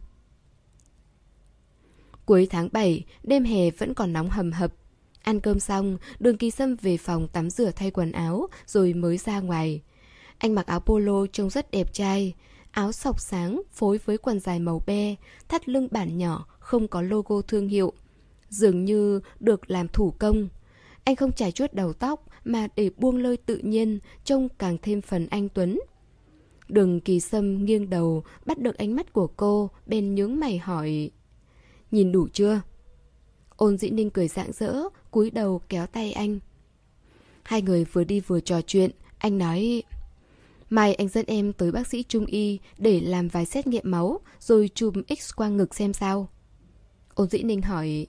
Cuối tháng 7, đêm hè vẫn còn nóng hầm hập. Ăn cơm xong, đường kỳ sâm về phòng tắm rửa thay quần áo, rồi mới ra ngoài. Anh mặc áo polo trông rất đẹp trai. Áo sọc sáng phối với quần dài màu be, thắt lưng bản nhỏ, không có logo thương hiệu. Dường như được làm thủ công. Anh không trải chuốt đầu tóc mà để buông lơi tự nhiên, trông càng thêm phần anh Tuấn. Đường kỳ sâm nghiêng đầu, bắt được ánh mắt của cô, bên nhướng mày hỏi. Nhìn đủ chưa? Ôn dĩ ninh cười rạng rỡ, cúi đầu kéo tay anh. Hai người vừa đi vừa trò chuyện, anh nói... Mai anh dẫn em tới bác sĩ trung y để làm vài xét nghiệm máu, rồi chụp x quang ngực xem sao. Ôn dĩ ninh hỏi...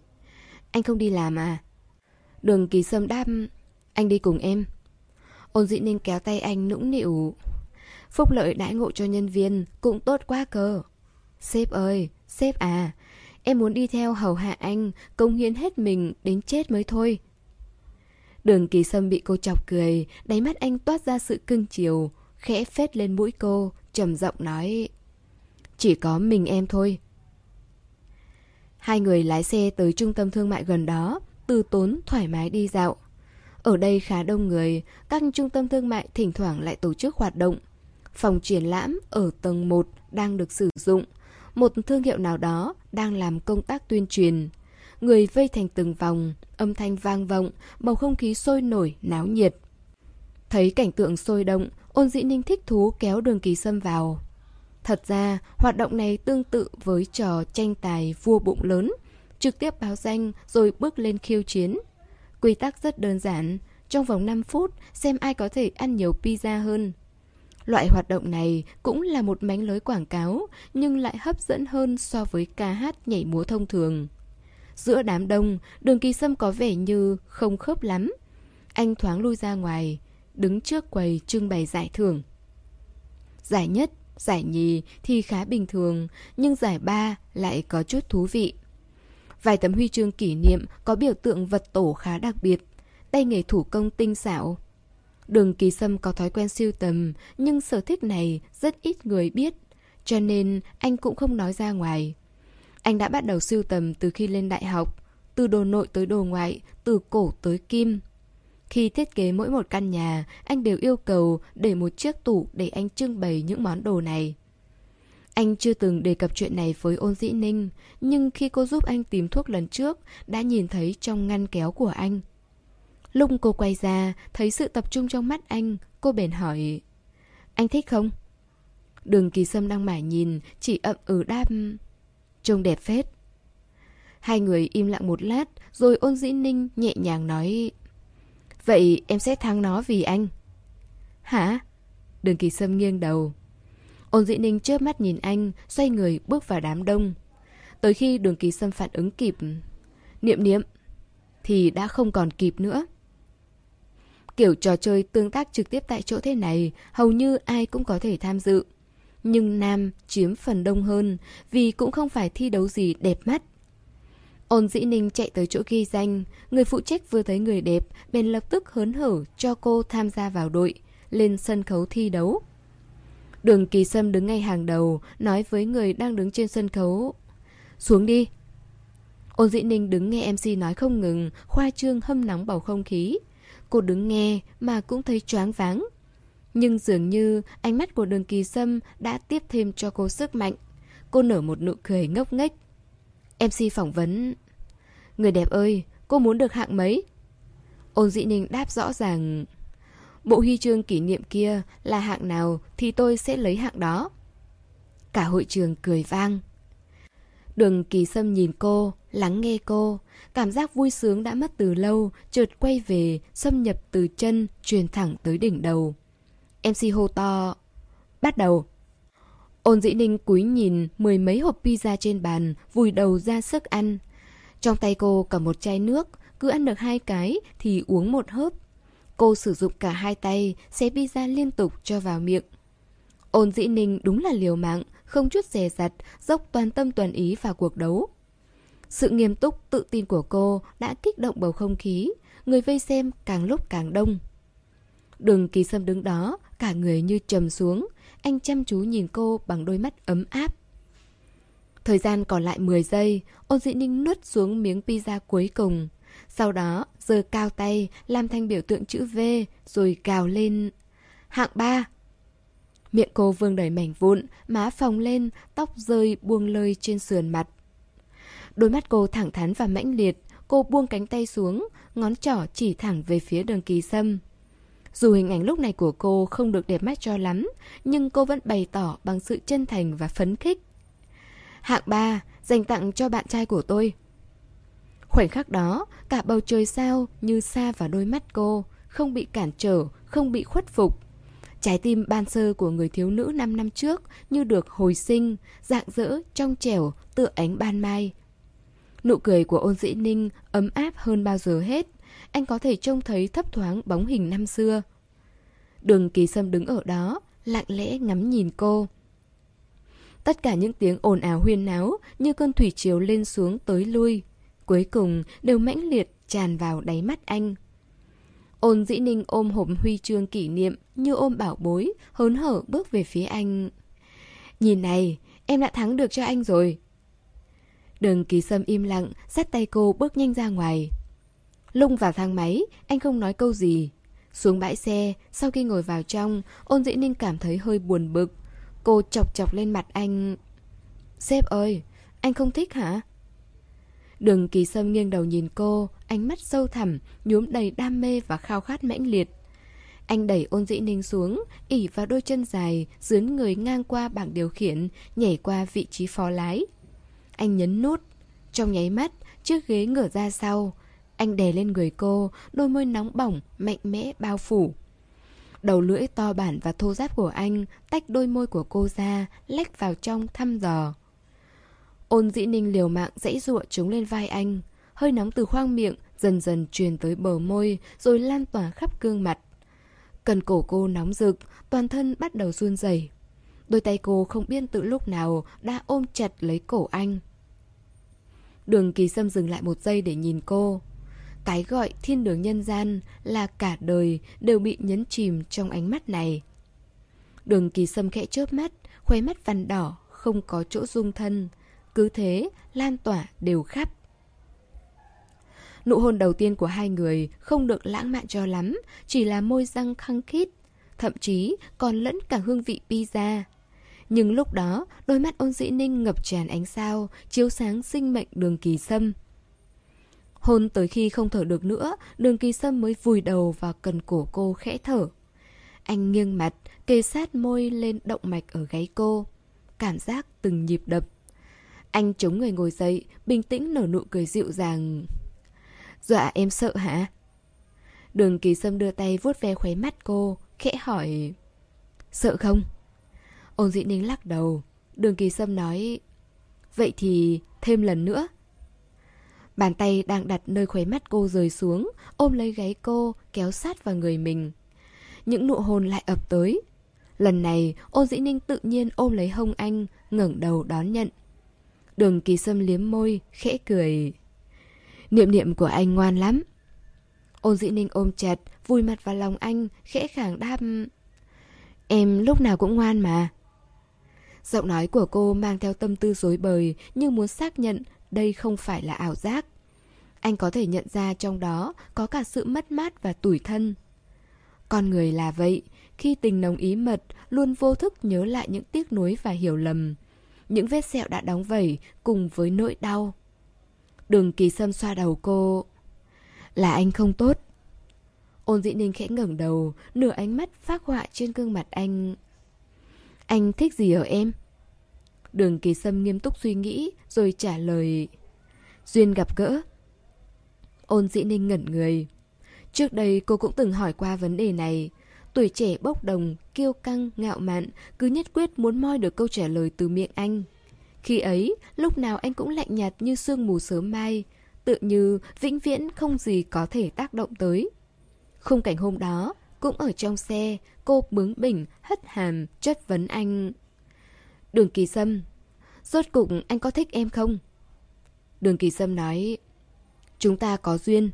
Anh không đi làm à? Đường kỳ sâm đáp... Anh đi cùng em. Ôn dĩ ninh kéo tay anh nũng nịu. Phúc lợi đãi ngộ cho nhân viên cũng tốt quá cơ. Sếp ơi, sếp à, em muốn đi theo hầu hạ anh, công hiến hết mình đến chết mới thôi. Đường kỳ sâm bị cô chọc cười, đáy mắt anh toát ra sự cưng chiều, khẽ phết lên mũi cô, trầm giọng nói. Chỉ có mình em thôi. Hai người lái xe tới trung tâm thương mại gần đó, từ tốn thoải mái đi dạo. Ở đây khá đông người, các trung tâm thương mại thỉnh thoảng lại tổ chức hoạt động. Phòng triển lãm ở tầng 1 đang được sử dụng. Một thương hiệu nào đó đang làm công tác tuyên truyền. Người vây thành từng vòng, âm thanh vang vọng, bầu không khí sôi nổi, náo nhiệt. Thấy cảnh tượng sôi động, ôn dĩ ninh thích thú kéo đường kỳ sâm vào. Thật ra, hoạt động này tương tự với trò tranh tài vua bụng lớn, trực tiếp báo danh rồi bước lên khiêu chiến. Quy tắc rất đơn giản, trong vòng 5 phút xem ai có thể ăn nhiều pizza hơn. Loại hoạt động này cũng là một mánh lưới quảng cáo, nhưng lại hấp dẫn hơn so với ca hát nhảy múa thông thường. Giữa đám đông, đường kỳ sâm có vẻ như không khớp lắm. Anh thoáng lui ra ngoài, đứng trước quầy trưng bày giải thưởng. Giải nhất, giải nhì thì khá bình thường, nhưng giải ba lại có chút thú vị. Vài tấm huy chương kỷ niệm có biểu tượng vật tổ khá đặc biệt, tay nghề thủ công tinh xảo. Đường kỳ sâm có thói quen siêu tầm, nhưng sở thích này rất ít người biết, cho nên anh cũng không nói ra ngoài. Anh đã bắt đầu siêu tầm từ khi lên đại học, từ đồ nội tới đồ ngoại, từ cổ tới kim. Khi thiết kế mỗi một căn nhà, anh đều yêu cầu để một chiếc tủ để anh trưng bày những món đồ này. Anh chưa từng đề cập chuyện này với ôn dĩ ninh, nhưng khi cô giúp anh tìm thuốc lần trước, đã nhìn thấy trong ngăn kéo của anh. Lúc cô quay ra, thấy sự tập trung trong mắt anh, cô bèn hỏi Anh thích không? Đường kỳ sâm đang mải nhìn, chỉ ậm ừ đáp Trông đẹp phết Hai người im lặng một lát Rồi ôn dĩ ninh nhẹ nhàng nói Vậy em sẽ thắng nó vì anh Hả? Đường kỳ sâm nghiêng đầu Ôn dĩ ninh chớp mắt nhìn anh Xoay người bước vào đám đông Tới khi đường kỳ sâm phản ứng kịp Niệm niệm Thì đã không còn kịp nữa Kiểu trò chơi tương tác trực tiếp tại chỗ thế này Hầu như ai cũng có thể tham dự nhưng nam chiếm phần đông hơn vì cũng không phải thi đấu gì đẹp mắt. Ôn dĩ ninh chạy tới chỗ ghi danh, người phụ trách vừa thấy người đẹp bèn lập tức hớn hở cho cô tham gia vào đội, lên sân khấu thi đấu. Đường kỳ sâm đứng ngay hàng đầu, nói với người đang đứng trên sân khấu. Xuống đi. Ôn dĩ ninh đứng nghe MC nói không ngừng, khoa trương hâm nóng bầu không khí. Cô đứng nghe mà cũng thấy choáng váng. Nhưng dường như ánh mắt của đường kỳ sâm đã tiếp thêm cho cô sức mạnh. Cô nở một nụ cười ngốc nghếch. MC phỏng vấn... Người đẹp ơi, cô muốn được hạng mấy? Ôn dĩ ninh đáp rõ ràng... Bộ huy chương kỷ niệm kia là hạng nào thì tôi sẽ lấy hạng đó. Cả hội trường cười vang. Đường kỳ sâm nhìn cô, lắng nghe cô. Cảm giác vui sướng đã mất từ lâu, chợt quay về, xâm nhập từ chân, truyền thẳng tới đỉnh đầu. MC hô to. Bắt đầu. Ôn dĩ ninh cúi nhìn mười mấy hộp pizza trên bàn, vùi đầu ra sức ăn. Trong tay cô cầm một chai nước, cứ ăn được hai cái thì uống một hớp. Cô sử dụng cả hai tay, xé pizza liên tục cho vào miệng. Ôn dĩ ninh đúng là liều mạng, không chút dè dặt, dốc toàn tâm toàn ý vào cuộc đấu. Sự nghiêm túc, tự tin của cô đã kích động bầu không khí, người vây xem càng lúc càng đông. Đường kỳ sâm đứng đó, cả người như trầm xuống, anh chăm chú nhìn cô bằng đôi mắt ấm áp. Thời gian còn lại 10 giây, ôn dị ninh nuốt xuống miếng pizza cuối cùng. Sau đó, giơ cao tay, làm thành biểu tượng chữ V, rồi cào lên. Hạng 3. Miệng cô vương đầy mảnh vụn, má phồng lên, tóc rơi buông lơi trên sườn mặt. Đôi mắt cô thẳng thắn và mãnh liệt, cô buông cánh tay xuống, ngón trỏ chỉ thẳng về phía đường kỳ sâm. Dù hình ảnh lúc này của cô không được đẹp mắt cho lắm, nhưng cô vẫn bày tỏ bằng sự chân thành và phấn khích. Hạng 3, dành tặng cho bạn trai của tôi. Khoảnh khắc đó, cả bầu trời sao như xa vào đôi mắt cô, không bị cản trở, không bị khuất phục. Trái tim ban sơ của người thiếu nữ 5 năm trước như được hồi sinh, dạng dỡ, trong trẻo, tựa ánh ban mai. Nụ cười của ôn dĩ ninh ấm áp hơn bao giờ hết anh có thể trông thấy thấp thoáng bóng hình năm xưa. Đường kỳ sâm đứng ở đó, lặng lẽ ngắm nhìn cô. Tất cả những tiếng ồn ào huyên náo như cơn thủy triều lên xuống tới lui. Cuối cùng đều mãnh liệt tràn vào đáy mắt anh. Ôn dĩ ninh ôm hộp huy chương kỷ niệm như ôm bảo bối, hớn hở bước về phía anh. Nhìn này, em đã thắng được cho anh rồi. Đường kỳ sâm im lặng, dắt tay cô bước nhanh ra ngoài. Lung vào thang máy, anh không nói câu gì. Xuống bãi xe, sau khi ngồi vào trong, ôn dĩ ninh cảm thấy hơi buồn bực. Cô chọc chọc lên mặt anh. Sếp ơi, anh không thích hả? Đường kỳ sâm nghiêng đầu nhìn cô, ánh mắt sâu thẳm, nhuốm đầy đam mê và khao khát mãnh liệt. Anh đẩy ôn dĩ ninh xuống, ỉ vào đôi chân dài, dướn người ngang qua bảng điều khiển, nhảy qua vị trí phó lái. Anh nhấn nút. Trong nháy mắt, chiếc ghế ngửa ra sau. Anh đè lên người cô, đôi môi nóng bỏng, mạnh mẽ bao phủ. Đầu lưỡi to bản và thô ráp của anh tách đôi môi của cô ra, lách vào trong thăm dò. Ôn dĩ ninh liều mạng dãy ruộng trúng lên vai anh. Hơi nóng từ khoang miệng dần dần truyền tới bờ môi rồi lan tỏa khắp gương mặt. Cần cổ cô nóng rực, toàn thân bắt đầu run rẩy. Đôi tay cô không biết từ lúc nào đã ôm chặt lấy cổ anh. Đường kỳ sâm dừng lại một giây để nhìn cô. Cái gọi thiên đường nhân gian là cả đời đều bị nhấn chìm trong ánh mắt này. Đường kỳ sâm khẽ chớp mắt, khóe mắt vằn đỏ, không có chỗ dung thân. Cứ thế, lan tỏa đều khắp. Nụ hôn đầu tiên của hai người không được lãng mạn cho lắm, chỉ là môi răng khăng khít, thậm chí còn lẫn cả hương vị pizza. Nhưng lúc đó, đôi mắt ôn dĩ ninh ngập tràn ánh sao, chiếu sáng sinh mệnh đường kỳ sâm. Hôn tới khi không thở được nữa, đường kỳ sâm mới vùi đầu vào cần cổ cô khẽ thở. Anh nghiêng mặt, kề sát môi lên động mạch ở gáy cô. Cảm giác từng nhịp đập. Anh chống người ngồi dậy, bình tĩnh nở nụ cười dịu dàng. Dọa em sợ hả? Đường kỳ sâm đưa tay vuốt ve khóe mắt cô, khẽ hỏi. Sợ không? Ôn dĩ ninh lắc đầu. Đường kỳ sâm nói. Vậy thì thêm lần nữa. Bàn tay đang đặt nơi khóe mắt cô rời xuống, ôm lấy gáy cô, kéo sát vào người mình. Những nụ hôn lại ập tới. Lần này, ôn dĩ ninh tự nhiên ôm lấy hông anh, ngẩng đầu đón nhận. Đường kỳ sâm liếm môi, khẽ cười. Niệm niệm của anh ngoan lắm. Ôn dĩ ninh ôm chặt, vùi mặt vào lòng anh, khẽ khàng đáp. Em lúc nào cũng ngoan mà. Giọng nói của cô mang theo tâm tư dối bời như muốn xác nhận đây không phải là ảo giác. Anh có thể nhận ra trong đó có cả sự mất mát và tủi thân. Con người là vậy, khi tình nồng ý mật luôn vô thức nhớ lại những tiếc nuối và hiểu lầm. Những vết sẹo đã đóng vẩy cùng với nỗi đau. Đường kỳ sâm xoa đầu cô. Là anh không tốt. Ôn dĩ ninh khẽ ngẩng đầu, nửa ánh mắt phát họa trên gương mặt anh. Anh thích gì ở em? Đường kỳ sâm nghiêm túc suy nghĩ, rồi trả lời. Duyên gặp gỡ. Ôn dĩ ninh ngẩn người. Trước đây cô cũng từng hỏi qua vấn đề này. Tuổi trẻ bốc đồng, kiêu căng, ngạo mạn, cứ nhất quyết muốn moi được câu trả lời từ miệng anh. Khi ấy, lúc nào anh cũng lạnh nhạt như sương mù sớm mai, tự như vĩnh viễn không gì có thể tác động tới. Khung cảnh hôm đó, cũng ở trong xe, cô bướng bỉnh, hất hàm, chất vấn anh. Đường Kỳ Sâm, rốt cục anh có thích em không? Đường Kỳ Sâm nói, chúng ta có duyên.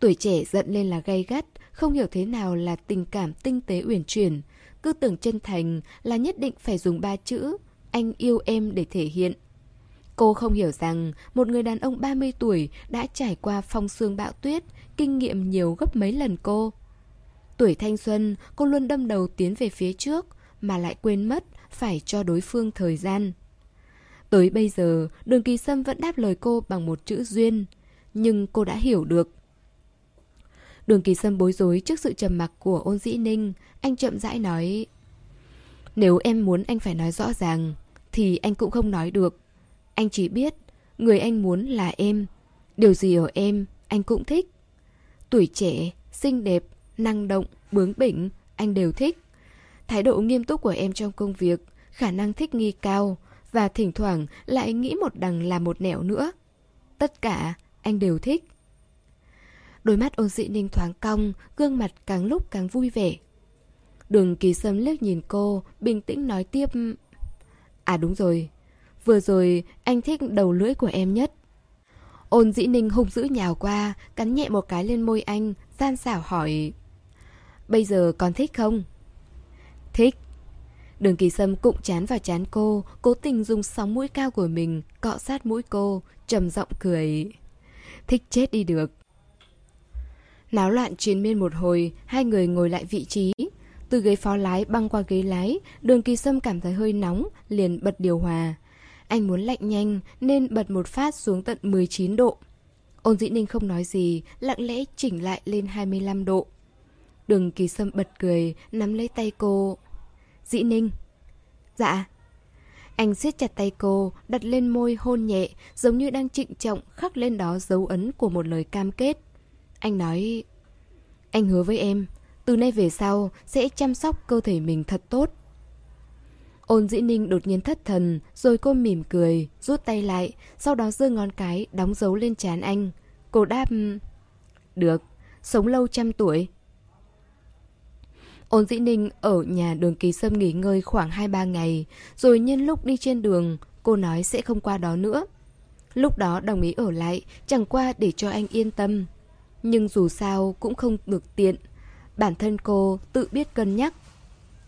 Tuổi trẻ giận lên là gay gắt, không hiểu thế nào là tình cảm tinh tế uyển chuyển. Cứ tưởng chân thành là nhất định phải dùng ba chữ, anh yêu em để thể hiện. Cô không hiểu rằng một người đàn ông 30 tuổi đã trải qua phong sương bão tuyết, kinh nghiệm nhiều gấp mấy lần cô. Tuổi thanh xuân, cô luôn đâm đầu tiến về phía trước, mà lại quên mất phải cho đối phương thời gian. Tới bây giờ, đường kỳ sâm vẫn đáp lời cô bằng một chữ duyên, nhưng cô đã hiểu được. Đường kỳ sâm bối rối trước sự trầm mặc của ôn dĩ ninh, anh chậm rãi nói Nếu em muốn anh phải nói rõ ràng, thì anh cũng không nói được. Anh chỉ biết, người anh muốn là em. Điều gì ở em, anh cũng thích. Tuổi trẻ, xinh đẹp, năng động, bướng bỉnh, anh đều thích. Thái độ nghiêm túc của em trong công việc, khả năng thích nghi cao và thỉnh thoảng lại nghĩ một đằng là một nẻo nữa. Tất cả anh đều thích. Đôi mắt ôn dị ninh thoáng cong, gương mặt càng lúc càng vui vẻ. Đường kỳ sâm liếc nhìn cô, bình tĩnh nói tiếp. À đúng rồi, vừa rồi anh thích đầu lưỡi của em nhất. Ôn dĩ ninh hung dữ nhào qua, cắn nhẹ một cái lên môi anh, gian xảo hỏi. Bây giờ còn thích không? Thích. Đường kỳ sâm cụng chán vào chán cô, cố tình dùng sóng mũi cao của mình, cọ sát mũi cô, trầm giọng cười. Thích chết đi được. Náo loạn chiến miên một hồi, hai người ngồi lại vị trí. Từ ghế phó lái băng qua ghế lái, đường kỳ sâm cảm thấy hơi nóng, liền bật điều hòa. Anh muốn lạnh nhanh nên bật một phát xuống tận 19 độ. Ôn dĩ ninh không nói gì, lặng lẽ chỉnh lại lên 25 độ. Đường kỳ sâm bật cười, nắm lấy tay cô. Dĩ ninh. Dạ. Anh siết chặt tay cô, đặt lên môi hôn nhẹ, giống như đang trịnh trọng khắc lên đó dấu ấn của một lời cam kết. Anh nói, anh hứa với em, từ nay về sau sẽ chăm sóc cơ thể mình thật tốt. Ôn dĩ ninh đột nhiên thất thần, rồi cô mỉm cười, rút tay lại, sau đó giơ ngón cái, đóng dấu lên trán anh. Cô đáp, được, sống lâu trăm tuổi. Ôn dĩ ninh ở nhà đường kỳ sâm nghỉ ngơi khoảng 2-3 ngày, rồi nhân lúc đi trên đường, cô nói sẽ không qua đó nữa. Lúc đó đồng ý ở lại, chẳng qua để cho anh yên tâm. Nhưng dù sao cũng không được tiện. Bản thân cô tự biết cân nhắc.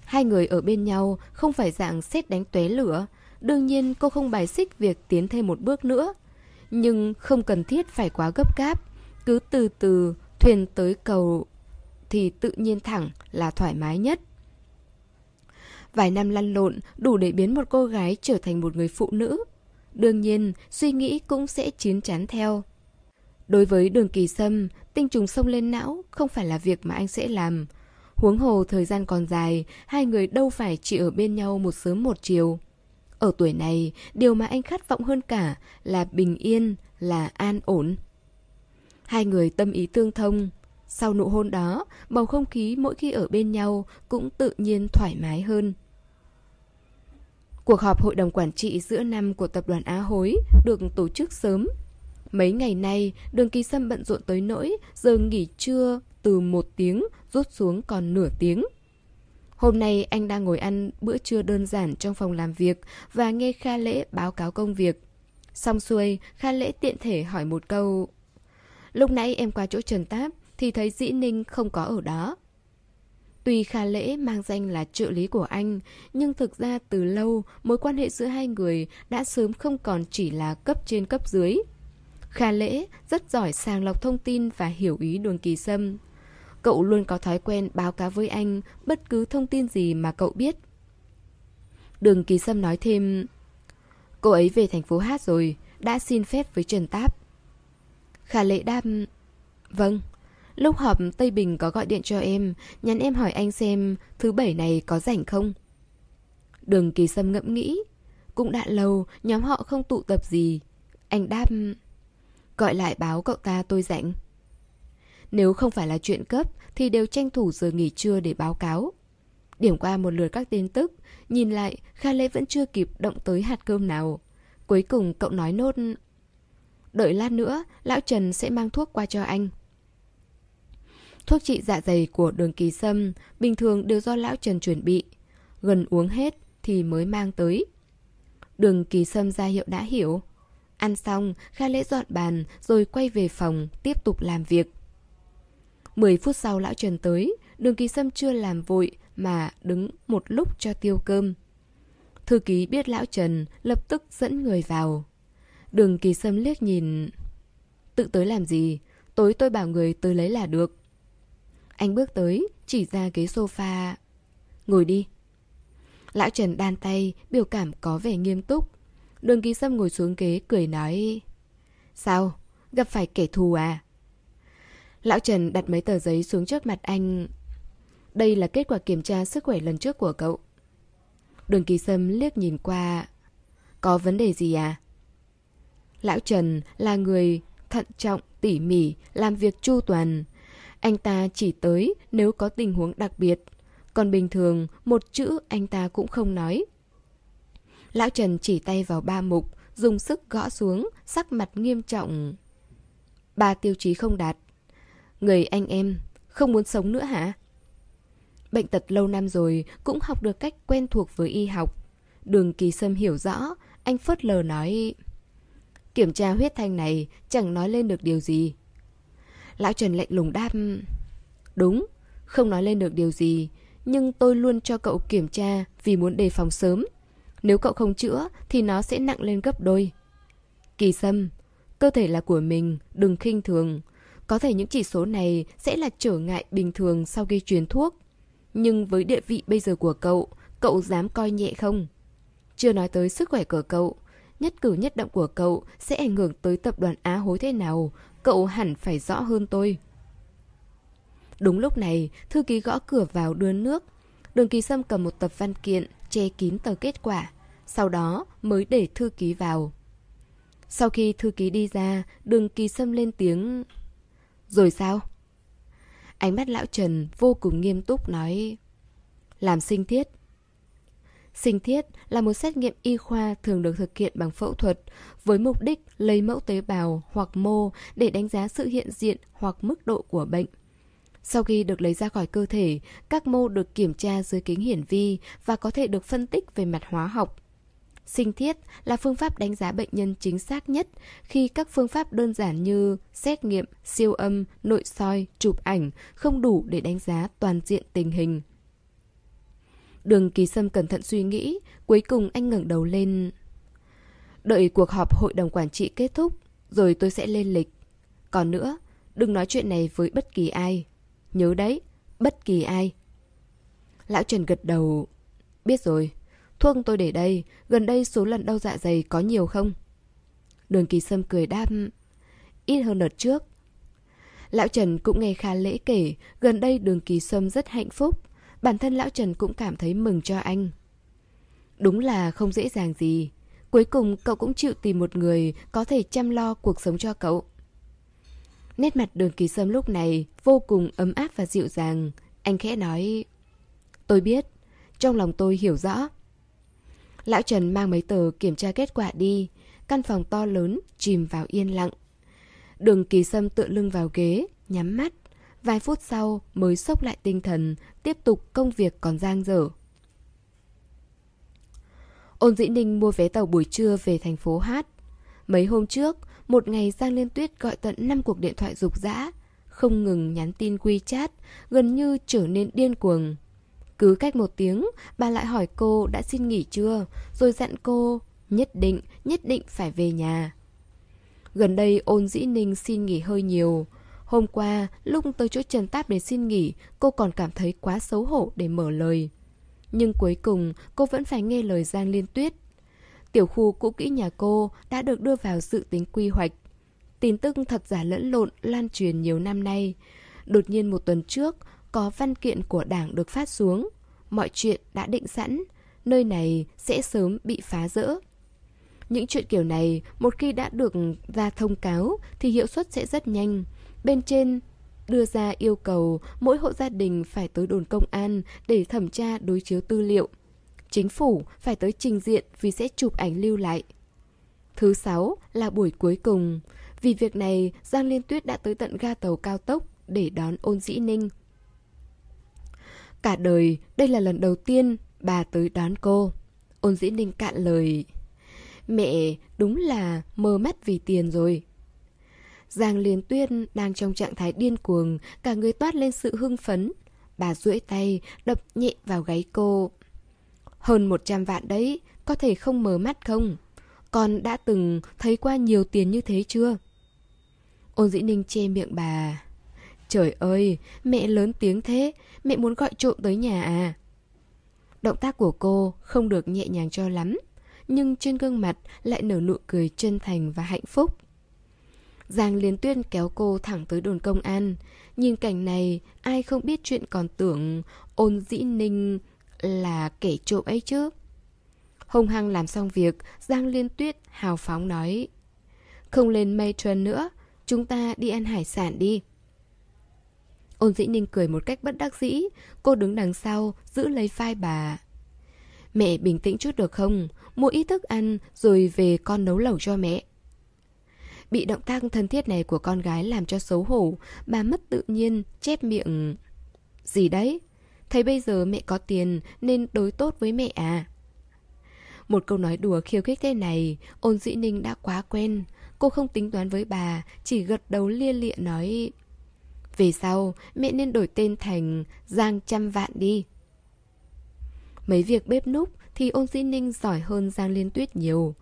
Hai người ở bên nhau không phải dạng xét đánh tuế lửa. Đương nhiên cô không bài xích việc tiến thêm một bước nữa. Nhưng không cần thiết phải quá gấp gáp. Cứ từ từ thuyền tới cầu thì tự nhiên thẳng là thoải mái nhất. Vài năm lăn lộn đủ để biến một cô gái trở thành một người phụ nữ. Đương nhiên, suy nghĩ cũng sẽ chín chắn theo. Đối với đường kỳ sâm, tinh trùng xông lên não không phải là việc mà anh sẽ làm. Huống hồ thời gian còn dài, hai người đâu phải chỉ ở bên nhau một sớm một chiều. Ở tuổi này, điều mà anh khát vọng hơn cả là bình yên, là an ổn. Hai người tâm ý tương thông. Sau nụ hôn đó, bầu không khí mỗi khi ở bên nhau cũng tự nhiên thoải mái hơn. Cuộc họp hội đồng quản trị giữa năm của tập đoàn Á Hối được tổ chức sớm Mấy ngày nay, đường kỳ sâm bận rộn tới nỗi, giờ nghỉ trưa từ một tiếng rút xuống còn nửa tiếng. Hôm nay anh đang ngồi ăn bữa trưa đơn giản trong phòng làm việc và nghe Kha Lễ báo cáo công việc. Xong xuôi, Kha Lễ tiện thể hỏi một câu. Lúc nãy em qua chỗ Trần Táp thì thấy Dĩ Ninh không có ở đó. Tuy Kha Lễ mang danh là trợ lý của anh, nhưng thực ra từ lâu mối quan hệ giữa hai người đã sớm không còn chỉ là cấp trên cấp dưới. Kha Lễ rất giỏi sàng lọc thông tin và hiểu ý đường kỳ sâm. Cậu luôn có thói quen báo cáo với anh bất cứ thông tin gì mà cậu biết. Đường kỳ sâm nói thêm, cô ấy về thành phố Hát rồi, đã xin phép với Trần Táp. Khả Lễ đáp, vâng. Lúc họp Tây Bình có gọi điện cho em, nhắn em hỏi anh xem thứ bảy này có rảnh không? Đường kỳ sâm ngẫm nghĩ, cũng đã lâu nhóm họ không tụ tập gì. Anh đáp... Gọi lại báo cậu ta tôi rảnh. Nếu không phải là chuyện cấp thì đều tranh thủ giờ nghỉ trưa để báo cáo. Điểm qua một lượt các tin tức, nhìn lại Kha Lê vẫn chưa kịp động tới hạt cơm nào. Cuối cùng cậu nói nốt Đợi lát nữa, lão Trần sẽ mang thuốc qua cho anh. Thuốc trị dạ dày của đường kỳ sâm bình thường đều do lão Trần chuẩn bị. Gần uống hết thì mới mang tới. Đường kỳ sâm ra hiệu đã hiểu. Ăn xong, Kha Lễ dọn bàn rồi quay về phòng tiếp tục làm việc. 10 phút sau lão Trần tới, đường kỳ sâm chưa làm vội mà đứng một lúc cho tiêu cơm. Thư ký biết lão Trần lập tức dẫn người vào. Đường kỳ sâm liếc nhìn... Tự tới làm gì? Tối tôi bảo người tới lấy là được. Anh bước tới, chỉ ra ghế sofa. Ngồi đi. Lão Trần đan tay, biểu cảm có vẻ nghiêm túc. Đường ký sâm ngồi xuống ghế cười nói Sao? Gặp phải kẻ thù à? Lão Trần đặt mấy tờ giấy xuống trước mặt anh Đây là kết quả kiểm tra sức khỏe lần trước của cậu Đường kỳ sâm liếc nhìn qua Có vấn đề gì à? Lão Trần là người thận trọng, tỉ mỉ, làm việc chu toàn Anh ta chỉ tới nếu có tình huống đặc biệt Còn bình thường một chữ anh ta cũng không nói Lão Trần chỉ tay vào ba mục, dùng sức gõ xuống, sắc mặt nghiêm trọng. Ba tiêu chí không đạt. Người anh em, không muốn sống nữa hả? Bệnh tật lâu năm rồi, cũng học được cách quen thuộc với y học. Đường kỳ sâm hiểu rõ, anh phớt lờ nói... Kiểm tra huyết thanh này chẳng nói lên được điều gì. Lão Trần lạnh lùng đáp... Đúng, không nói lên được điều gì, nhưng tôi luôn cho cậu kiểm tra vì muốn đề phòng sớm. Nếu cậu không chữa thì nó sẽ nặng lên gấp đôi. Kỳ sâm, cơ thể là của mình, đừng khinh thường. Có thể những chỉ số này sẽ là trở ngại bình thường sau khi truyền thuốc. Nhưng với địa vị bây giờ của cậu, cậu dám coi nhẹ không? Chưa nói tới sức khỏe của cậu, nhất cử nhất động của cậu sẽ ảnh hưởng tới tập đoàn Á hối thế nào, cậu hẳn phải rõ hơn tôi. Đúng lúc này, thư ký gõ cửa vào đưa nước. Đường Kỳ Sâm cầm một tập văn kiện, che kín tờ kết quả. Sau đó mới để thư ký vào. Sau khi thư ký đi ra, đường Kỳ Sâm lên tiếng... Rồi sao? Ánh mắt lão Trần vô cùng nghiêm túc nói... Làm sinh thiết. Sinh thiết là một xét nghiệm y khoa thường được thực hiện bằng phẫu thuật với mục đích lấy mẫu tế bào hoặc mô để đánh giá sự hiện diện hoặc mức độ của bệnh. Sau khi được lấy ra khỏi cơ thể, các mô được kiểm tra dưới kính hiển vi và có thể được phân tích về mặt hóa học. Sinh thiết là phương pháp đánh giá bệnh nhân chính xác nhất khi các phương pháp đơn giản như xét nghiệm, siêu âm, nội soi, chụp ảnh không đủ để đánh giá toàn diện tình hình. Đường Kỳ Sâm cẩn thận suy nghĩ, cuối cùng anh ngẩng đầu lên. Đợi cuộc họp hội đồng quản trị kết thúc, rồi tôi sẽ lên lịch. Còn nữa, đừng nói chuyện này với bất kỳ ai. Nhớ đấy, bất kỳ ai. Lão Trần gật đầu. Biết rồi, thuốc tôi để đây, gần đây số lần đau dạ dày có nhiều không? Đường Kỳ Sâm cười đáp. Ít hơn đợt trước. Lão Trần cũng nghe Kha Lễ kể, gần đây đường Kỳ Sâm rất hạnh phúc. Bản thân Lão Trần cũng cảm thấy mừng cho anh. Đúng là không dễ dàng gì. Cuối cùng cậu cũng chịu tìm một người có thể chăm lo cuộc sống cho cậu. Nét mặt đường kỳ sâm lúc này vô cùng ấm áp và dịu dàng. Anh khẽ nói, tôi biết, trong lòng tôi hiểu rõ. Lão Trần mang mấy tờ kiểm tra kết quả đi, căn phòng to lớn chìm vào yên lặng. Đường kỳ sâm tựa lưng vào ghế, nhắm mắt. Vài phút sau mới sốc lại tinh thần, tiếp tục công việc còn giang dở. Ôn Dĩ Ninh mua vé tàu buổi trưa về thành phố Hát. Mấy hôm trước, một ngày Giang Liên Tuyết gọi tận 5 cuộc điện thoại rục rã, không ngừng nhắn tin WeChat, gần như trở nên điên cuồng. Cứ cách một tiếng, bà lại hỏi cô đã xin nghỉ chưa, rồi dặn cô nhất định, nhất định phải về nhà. Gần đây ôn dĩ ninh xin nghỉ hơi nhiều. Hôm qua, lúc tới chỗ Trần Táp để xin nghỉ, cô còn cảm thấy quá xấu hổ để mở lời. Nhưng cuối cùng, cô vẫn phải nghe lời Giang Liên Tuyết. Tiểu khu cũ kỹ nhà cô đã được đưa vào dự tính quy hoạch. Tin tức thật giả lẫn lộn lan truyền nhiều năm nay. Đột nhiên một tuần trước, có văn kiện của đảng được phát xuống. Mọi chuyện đã định sẵn, nơi này sẽ sớm bị phá rỡ. Những chuyện kiểu này, một khi đã được ra thông cáo thì hiệu suất sẽ rất nhanh. Bên trên đưa ra yêu cầu mỗi hộ gia đình phải tới đồn công an để thẩm tra đối chiếu tư liệu. Chính phủ phải tới trình diện vì sẽ chụp ảnh lưu lại. Thứ sáu là buổi cuối cùng. Vì việc này, Giang Liên Tuyết đã tới tận ga tàu cao tốc để đón ôn dĩ ninh. Cả đời, đây là lần đầu tiên bà tới đón cô. Ôn dĩ ninh cạn lời. Mẹ đúng là mơ mắt vì tiền rồi. Giang Liên Tuyên đang trong trạng thái điên cuồng, cả người toát lên sự hưng phấn. Bà duỗi tay, đập nhẹ vào gáy cô. Hơn 100 vạn đấy, có thể không mở mắt không? Con đã từng thấy qua nhiều tiền như thế chưa? Ôn dĩ ninh che miệng bà. Trời ơi, mẹ lớn tiếng thế, mẹ muốn gọi trộm tới nhà à? Động tác của cô không được nhẹ nhàng cho lắm, nhưng trên gương mặt lại nở nụ cười chân thành và hạnh phúc. Giang Liên Tuyên kéo cô thẳng tới đồn công an. Nhìn cảnh này, ai không biết chuyện còn tưởng ôn dĩ ninh là kẻ trộm ấy chứ. Hung hăng làm xong việc, Giang Liên Tuyết hào phóng nói. Không lên mây trơn nữa, chúng ta đi ăn hải sản đi. Ôn dĩ ninh cười một cách bất đắc dĩ, cô đứng đằng sau, giữ lấy vai bà. Mẹ bình tĩnh chút được không? Mua ít thức ăn rồi về con nấu lẩu cho mẹ. Bị động tác thân thiết này của con gái làm cho xấu hổ, bà mất tự nhiên, chép miệng. Gì đấy? Thấy bây giờ mẹ có tiền nên đối tốt với mẹ à? Một câu nói đùa khiêu khích thế này, ôn dĩ ninh đã quá quen. Cô không tính toán với bà, chỉ gật đầu lia lịa nói... Về sau, mẹ nên đổi tên thành Giang Trăm Vạn đi. Mấy việc bếp núc thì ôn dĩ ninh giỏi hơn Giang Liên Tuyết nhiều.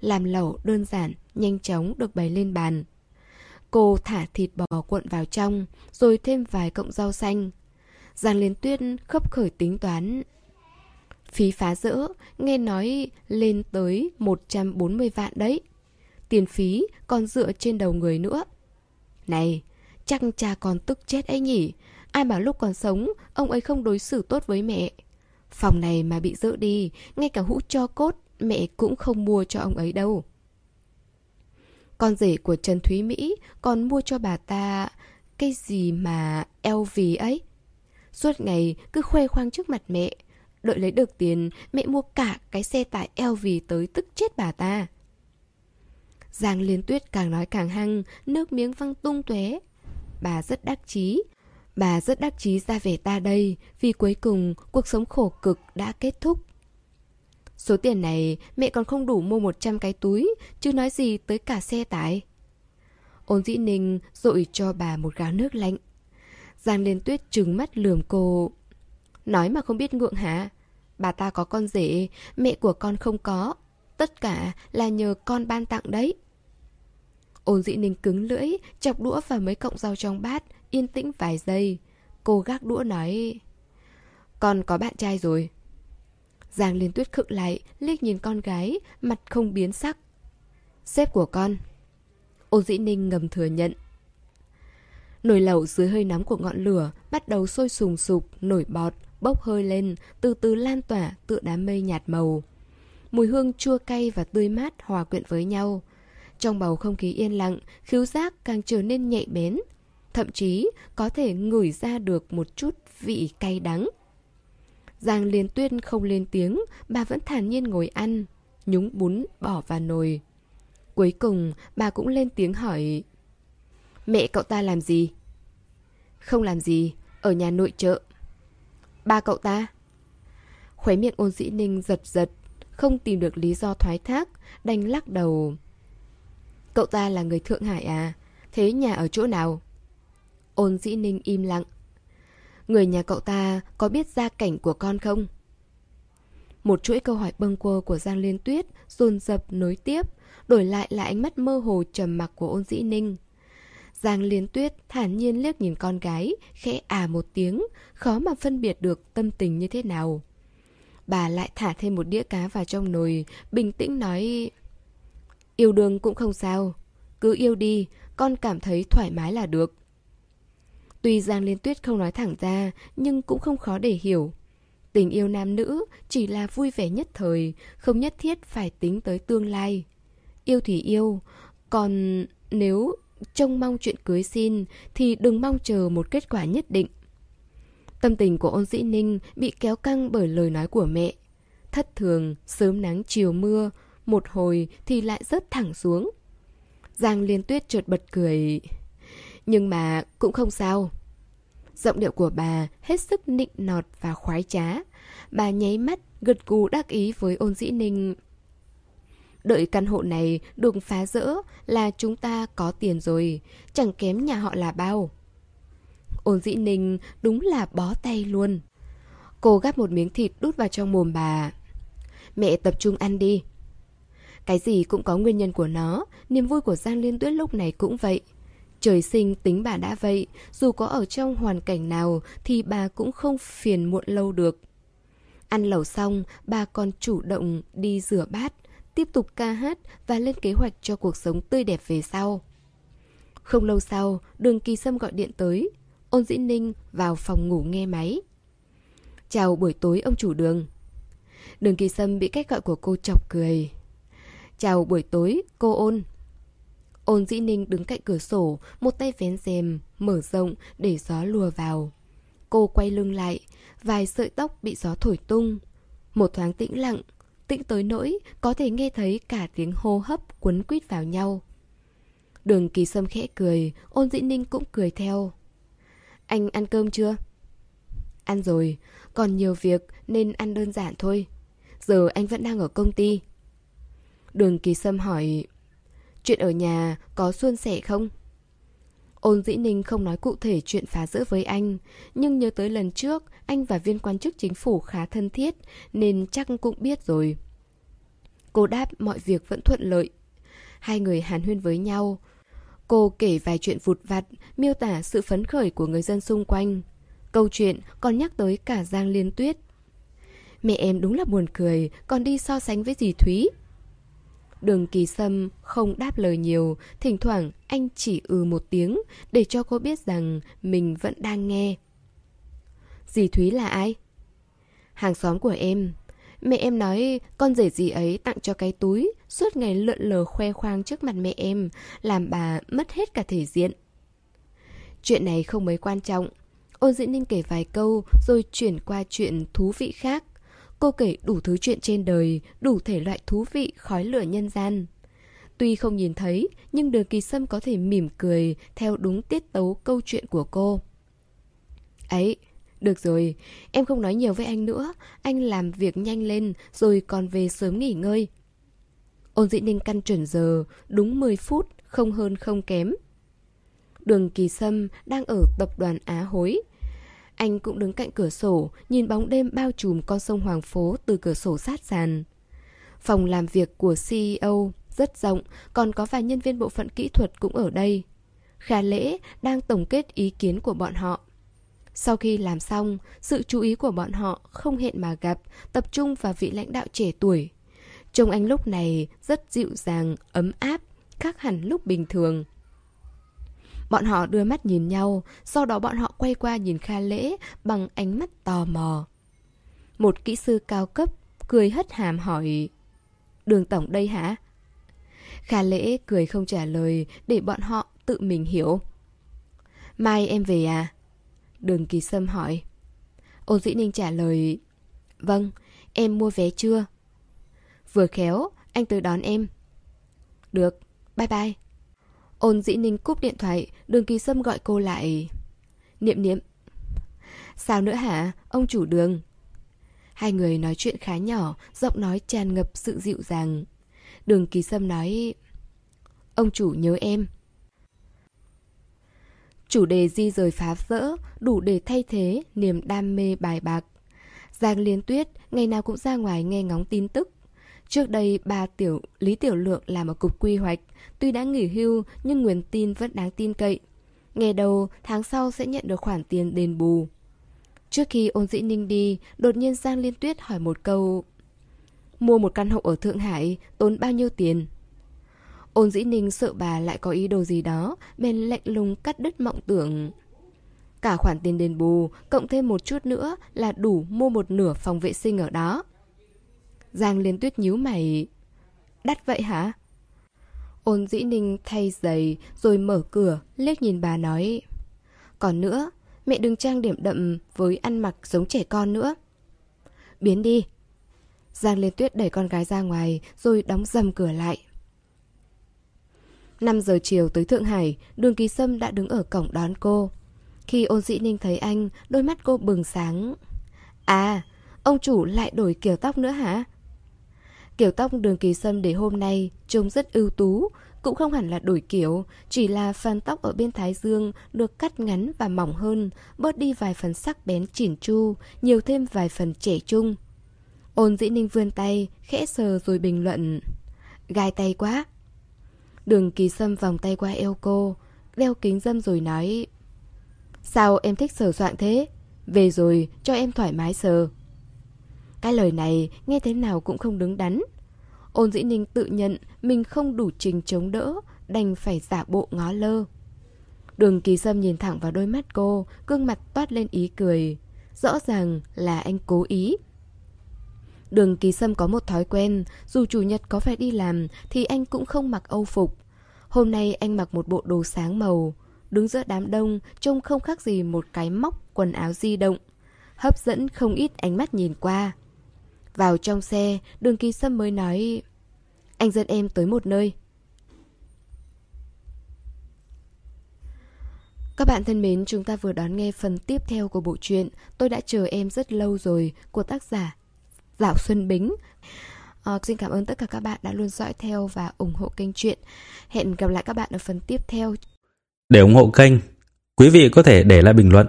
Làm lẩu đơn giản, nhanh chóng được bày lên bàn. Cô thả thịt bò cuộn vào trong, rồi thêm vài cọng rau xanh. Giang Liên Tuyết khấp khởi tính toán. Phí phá rỡ, nghe nói lên tới 140 vạn đấy. Tiền phí còn dựa trên đầu người nữa. Này, chắc cha còn tức chết ấy nhỉ? Ai bảo lúc còn sống, ông ấy không đối xử tốt với mẹ. Phòng này mà bị dỡ đi, ngay cả hũ cho cốt, mẹ cũng không mua cho ông ấy đâu. Con rể của Trần Thúy Mỹ còn mua cho bà ta cái gì mà LV ấy. Suốt ngày cứ khoe khoang trước mặt mẹ. Đợi lấy được tiền, mẹ mua cả cái xe tải LV tới tức chết bà ta. Giang Liên Tuyết càng nói càng hăng, nước miếng văng tung tóe. Bà rất đắc chí. Bà rất đắc chí ra về ta đây, vì cuối cùng cuộc sống khổ cực đã kết thúc. Số tiền này mẹ còn không đủ mua 100 cái túi, chứ nói gì tới cả xe tải. Ôn dĩ ninh dội cho bà một gáo nước lạnh. Giang Liên Tuyết trừng mắt lườm cô. Nói mà không biết ngượng hả? Bà ta có con rể, mẹ của con không có. Tất cả là nhờ con ban tặng đấy. Ôn dĩ ninh cứng lưỡi, chọc đũa vào mấy cọng rau trong bát, yên tĩnh vài giây. Cô gác đũa nói... Con có bạn trai rồi. Giang Liên Tuyết khựng lại, liếc nhìn con gái, mặt không biến sắc. Sếp của con. Ôn dĩ ninh ngầm thừa nhận. Nồi lẩu dưới hơi nóng của ngọn lửa bắt đầu sôi sùng sục, nổi bọt, bốc hơi lên, từ từ lan tỏa tựa đám mây nhạt màu. Mùi hương chua cay và tươi mát hòa quyện với nhau. Trong bầu không khí yên lặng, khiếu giác càng trở nên nhạy bén. Thậm chí có thể ngửi ra được một chút vị cay đắng. Giang Liên Tuyên không lên tiếng, bà vẫn thản nhiên ngồi ăn, nhúng bún bỏ vào nồi. Cuối cùng, bà cũng lên tiếng hỏi Mẹ cậu ta làm gì? Không làm gì, ở nhà nội trợ. Ba cậu ta? Khuấy miệng ôn dĩ ninh giật giật, không tìm được lý do thoái thác, đành lắc đầu. Cậu ta là người Thượng Hải à? Thế nhà ở chỗ nào? Ôn dĩ ninh im lặng. Người nhà cậu ta có biết gia cảnh của con không? Một chuỗi câu hỏi bâng quơ của Giang Liên Tuyết dồn dập nối tiếp, đổi lại là ánh mắt mơ hồ trầm mặc của ôn dĩ ninh. Giang Liên Tuyết thản nhiên liếc nhìn con gái, khẽ à một tiếng, khó mà phân biệt được tâm tình như thế nào. Bà lại thả thêm một đĩa cá vào trong nồi, bình tĩnh nói... Yêu đương cũng không sao, cứ yêu đi, con cảm thấy thoải mái là được. Tuy Giang Liên Tuyết không nói thẳng ra, nhưng cũng không khó để hiểu. Tình yêu nam nữ chỉ là vui vẻ nhất thời, không nhất thiết phải tính tới tương lai. Yêu thì yêu, còn nếu trông mong chuyện cưới xin thì đừng mong chờ một kết quả nhất định. Tâm tình của ôn dĩ ninh bị kéo căng bởi lời nói của mẹ. Thất thường, sớm nắng chiều mưa, một hồi thì lại rớt thẳng xuống. Giang liên tuyết chợt bật cười. Nhưng mà cũng không sao. Giọng điệu của bà hết sức nịnh nọt và khoái trá. Bà nháy mắt, gật gù đắc ý với ôn dĩ ninh. Đợi căn hộ này được phá rỡ là chúng ta có tiền rồi, chẳng kém nhà họ là bao. Ôn dĩ ninh đúng là bó tay luôn. Cô gắp một miếng thịt đút vào trong mồm bà. Mẹ tập trung ăn đi. Cái gì cũng có nguyên nhân của nó, niềm vui của Giang Liên Tuyết lúc này cũng vậy. Trời sinh tính bà đã vậy, dù có ở trong hoàn cảnh nào thì bà cũng không phiền muộn lâu được. Ăn lẩu xong, bà còn chủ động đi rửa bát, tiếp tục ca hát và lên kế hoạch cho cuộc sống tươi đẹp về sau. Không lâu sau, đường kỳ sâm gọi điện tới. Ôn dĩ ninh vào phòng ngủ nghe máy. Chào buổi tối ông chủ đường. Đường kỳ sâm bị cách gọi của cô chọc cười. Chào buổi tối, cô ôn. Ôn dĩ ninh đứng cạnh cửa sổ, một tay vén rèm, mở rộng để gió lùa vào. Cô quay lưng lại, vài sợi tóc bị gió thổi tung. Một thoáng tĩnh lặng, tĩnh tới nỗi có thể nghe thấy cả tiếng hô hấp quấn quýt vào nhau. Đường kỳ sâm khẽ cười, ôn dĩ ninh cũng cười theo. Anh ăn cơm chưa? Ăn rồi, còn nhiều việc nên ăn đơn giản thôi. Giờ anh vẫn đang ở công ty. Đường kỳ sâm hỏi Chuyện ở nhà có suôn sẻ không? Ôn dĩ ninh không nói cụ thể chuyện phá rỡ với anh, Nhưng nhớ tới lần trước, Anh và viên quan chức chính phủ khá thân thiết, Nên chắc cũng biết rồi. Cô đáp mọi việc vẫn thuận lợi. Hai người hàn huyên với nhau. Cô kể vài chuyện vụt vặt, Miêu tả sự phấn khởi của người dân xung quanh. Câu chuyện còn nhắc tới cả Giang Liên Tuyết. Mẹ em đúng là buồn cười, Còn đi so sánh với dì Thúy. Đường kỳ sâm không đáp lời nhiều, thỉnh thoảng anh chỉ ừ một tiếng để cho cô biết rằng mình vẫn đang nghe. Dì Thúy là ai? Hàng xóm của em. Mẹ em nói con rể gì ấy tặng cho cái túi, suốt ngày lượn lờ khoe khoang trước mặt mẹ em, làm bà mất hết cả thể diện. Chuyện này không mấy quan trọng. Ôn dĩ ninh kể vài câu rồi chuyển qua chuyện thú vị khác. Cô kể đủ thứ chuyện trên đời, đủ thể loại thú vị khói lửa nhân gian. Tuy không nhìn thấy, nhưng đường kỳ sâm có thể mỉm cười theo đúng tiết tấu câu chuyện của cô. Ấy, được rồi, em không nói nhiều với anh nữa, anh làm việc nhanh lên rồi còn về sớm nghỉ ngơi. Ôn dĩ ninh căn chuẩn giờ, đúng 10 phút, không hơn không kém. Đường Kỳ Sâm đang ở tập đoàn Á Hối. Anh cũng đứng cạnh cửa sổ, nhìn bóng đêm bao trùm con sông Hoàng Phố từ cửa sổ sát sàn. Phòng làm việc của CEO rất rộng, còn có vài nhân viên bộ phận kỹ thuật cũng ở đây. Khả lễ đang tổng kết ý kiến của bọn họ. Sau khi làm xong, sự chú ý của bọn họ không hẹn mà gặp, tập trung vào vị lãnh đạo trẻ tuổi. Trông anh lúc này rất dịu dàng, ấm áp, khác hẳn lúc bình thường. Bọn họ đưa mắt nhìn nhau, sau đó bọn họ quay qua nhìn Kha Lễ bằng ánh mắt tò mò. Một kỹ sư cao cấp cười hất hàm hỏi Đường Tổng đây hả? Kha Lễ cười không trả lời để bọn họ tự mình hiểu. Mai em về à? Đường Kỳ Sâm hỏi. ô Dĩ Ninh trả lời Vâng, em mua vé chưa? Vừa khéo, anh tới đón em. Được, bye bye. Ôn Dĩ Ninh cúp điện thoại, đường Kỳ Sâm gọi cô lại. Niệm niệm. Sao nữa hả, ông chủ đường? Hai người nói chuyện khá nhỏ, giọng nói tràn ngập sự dịu dàng. Đường Kỳ Sâm nói... Ông chủ nhớ em. Chủ đề di rời phá vỡ, đủ để thay thế niềm đam mê bài bạc. Giang Liên Tuyết ngày nào cũng ra ngoài nghe ngóng tin tức. Trước đây, bà Tiểu Lý Tiểu Lượng làm ở cục quy hoạch, tuy đã nghỉ hưu nhưng nguồn tin vẫn đáng tin cậy. Nghe đầu, tháng sau sẽ nhận được khoản tiền đền bù. Trước khi ôn dĩ ninh đi, đột nhiên Giang Liên Tuyết hỏi một câu Mua một căn hộ ở Thượng Hải, tốn bao nhiêu tiền? Ôn dĩ ninh sợ bà lại có ý đồ gì đó, bèn lạnh lùng cắt đứt mộng tưởng. Cả khoản tiền đền bù, cộng thêm một chút nữa là đủ mua một nửa phòng vệ sinh ở đó. Giang Liên Tuyết nhíu mày. Đắt vậy hả? Ôn dĩ ninh thay giày rồi mở cửa, liếc nhìn bà nói. Còn nữa, mẹ đừng trang điểm đậm với ăn mặc giống trẻ con nữa. Biến đi. Giang Liên Tuyết đẩy con gái ra ngoài rồi đóng dầm cửa lại. 5 giờ chiều tới Thượng Hải, đường kỳ sâm đã đứng ở cổng đón cô. Khi ôn dĩ ninh thấy anh, đôi mắt cô bừng sáng. À, ông chủ lại đổi kiểu tóc nữa hả? Kiểu tóc đường kỳ sâm để hôm nay trông rất ưu tú, cũng không hẳn là đổi kiểu, chỉ là phần tóc ở bên thái dương được cắt ngắn và mỏng hơn, bớt đi vài phần sắc bén chỉn chu, nhiều thêm vài phần trẻ trung. Ôn dĩ ninh vươn tay, khẽ sờ rồi bình luận. Gai tay quá. Đường kỳ sâm vòng tay qua eo cô, đeo kính dâm rồi nói. Sao em thích sờ soạn thế? Về rồi, cho em thoải mái sờ. Cái lời này nghe thế nào cũng không đứng đắn. Ôn dĩ ninh tự nhận mình không đủ trình chống đỡ, đành phải giả bộ ngó lơ. Đường kỳ sâm nhìn thẳng vào đôi mắt cô, gương mặt toát lên ý cười. Rõ ràng là anh cố ý. Đường kỳ sâm có một thói quen, dù chủ nhật có phải đi làm thì anh cũng không mặc âu phục. Hôm nay anh mặc một bộ đồ sáng màu, đứng giữa đám đông trông không khác gì một cái móc quần áo di động. Hấp dẫn không ít ánh mắt nhìn qua. Vào trong xe, đường kỳ sâm mới nói Anh dẫn em tới một nơi. Các bạn thân mến, chúng ta vừa đón nghe phần tiếp theo của bộ truyện Tôi đã chờ em rất lâu rồi của tác giả Dạo Xuân Bính. À, Xin cảm ơn tất cả các bạn đã luôn dõi theo và ủng hộ kênh truyện. Hẹn gặp lại các bạn ở phần tiếp theo. Để ủng hộ kênh, quý vị có thể để lại bình luận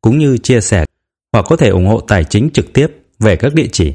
cũng như chia sẻ hoặc có thể ủng hộ tài chính trực tiếp về các địa chỉ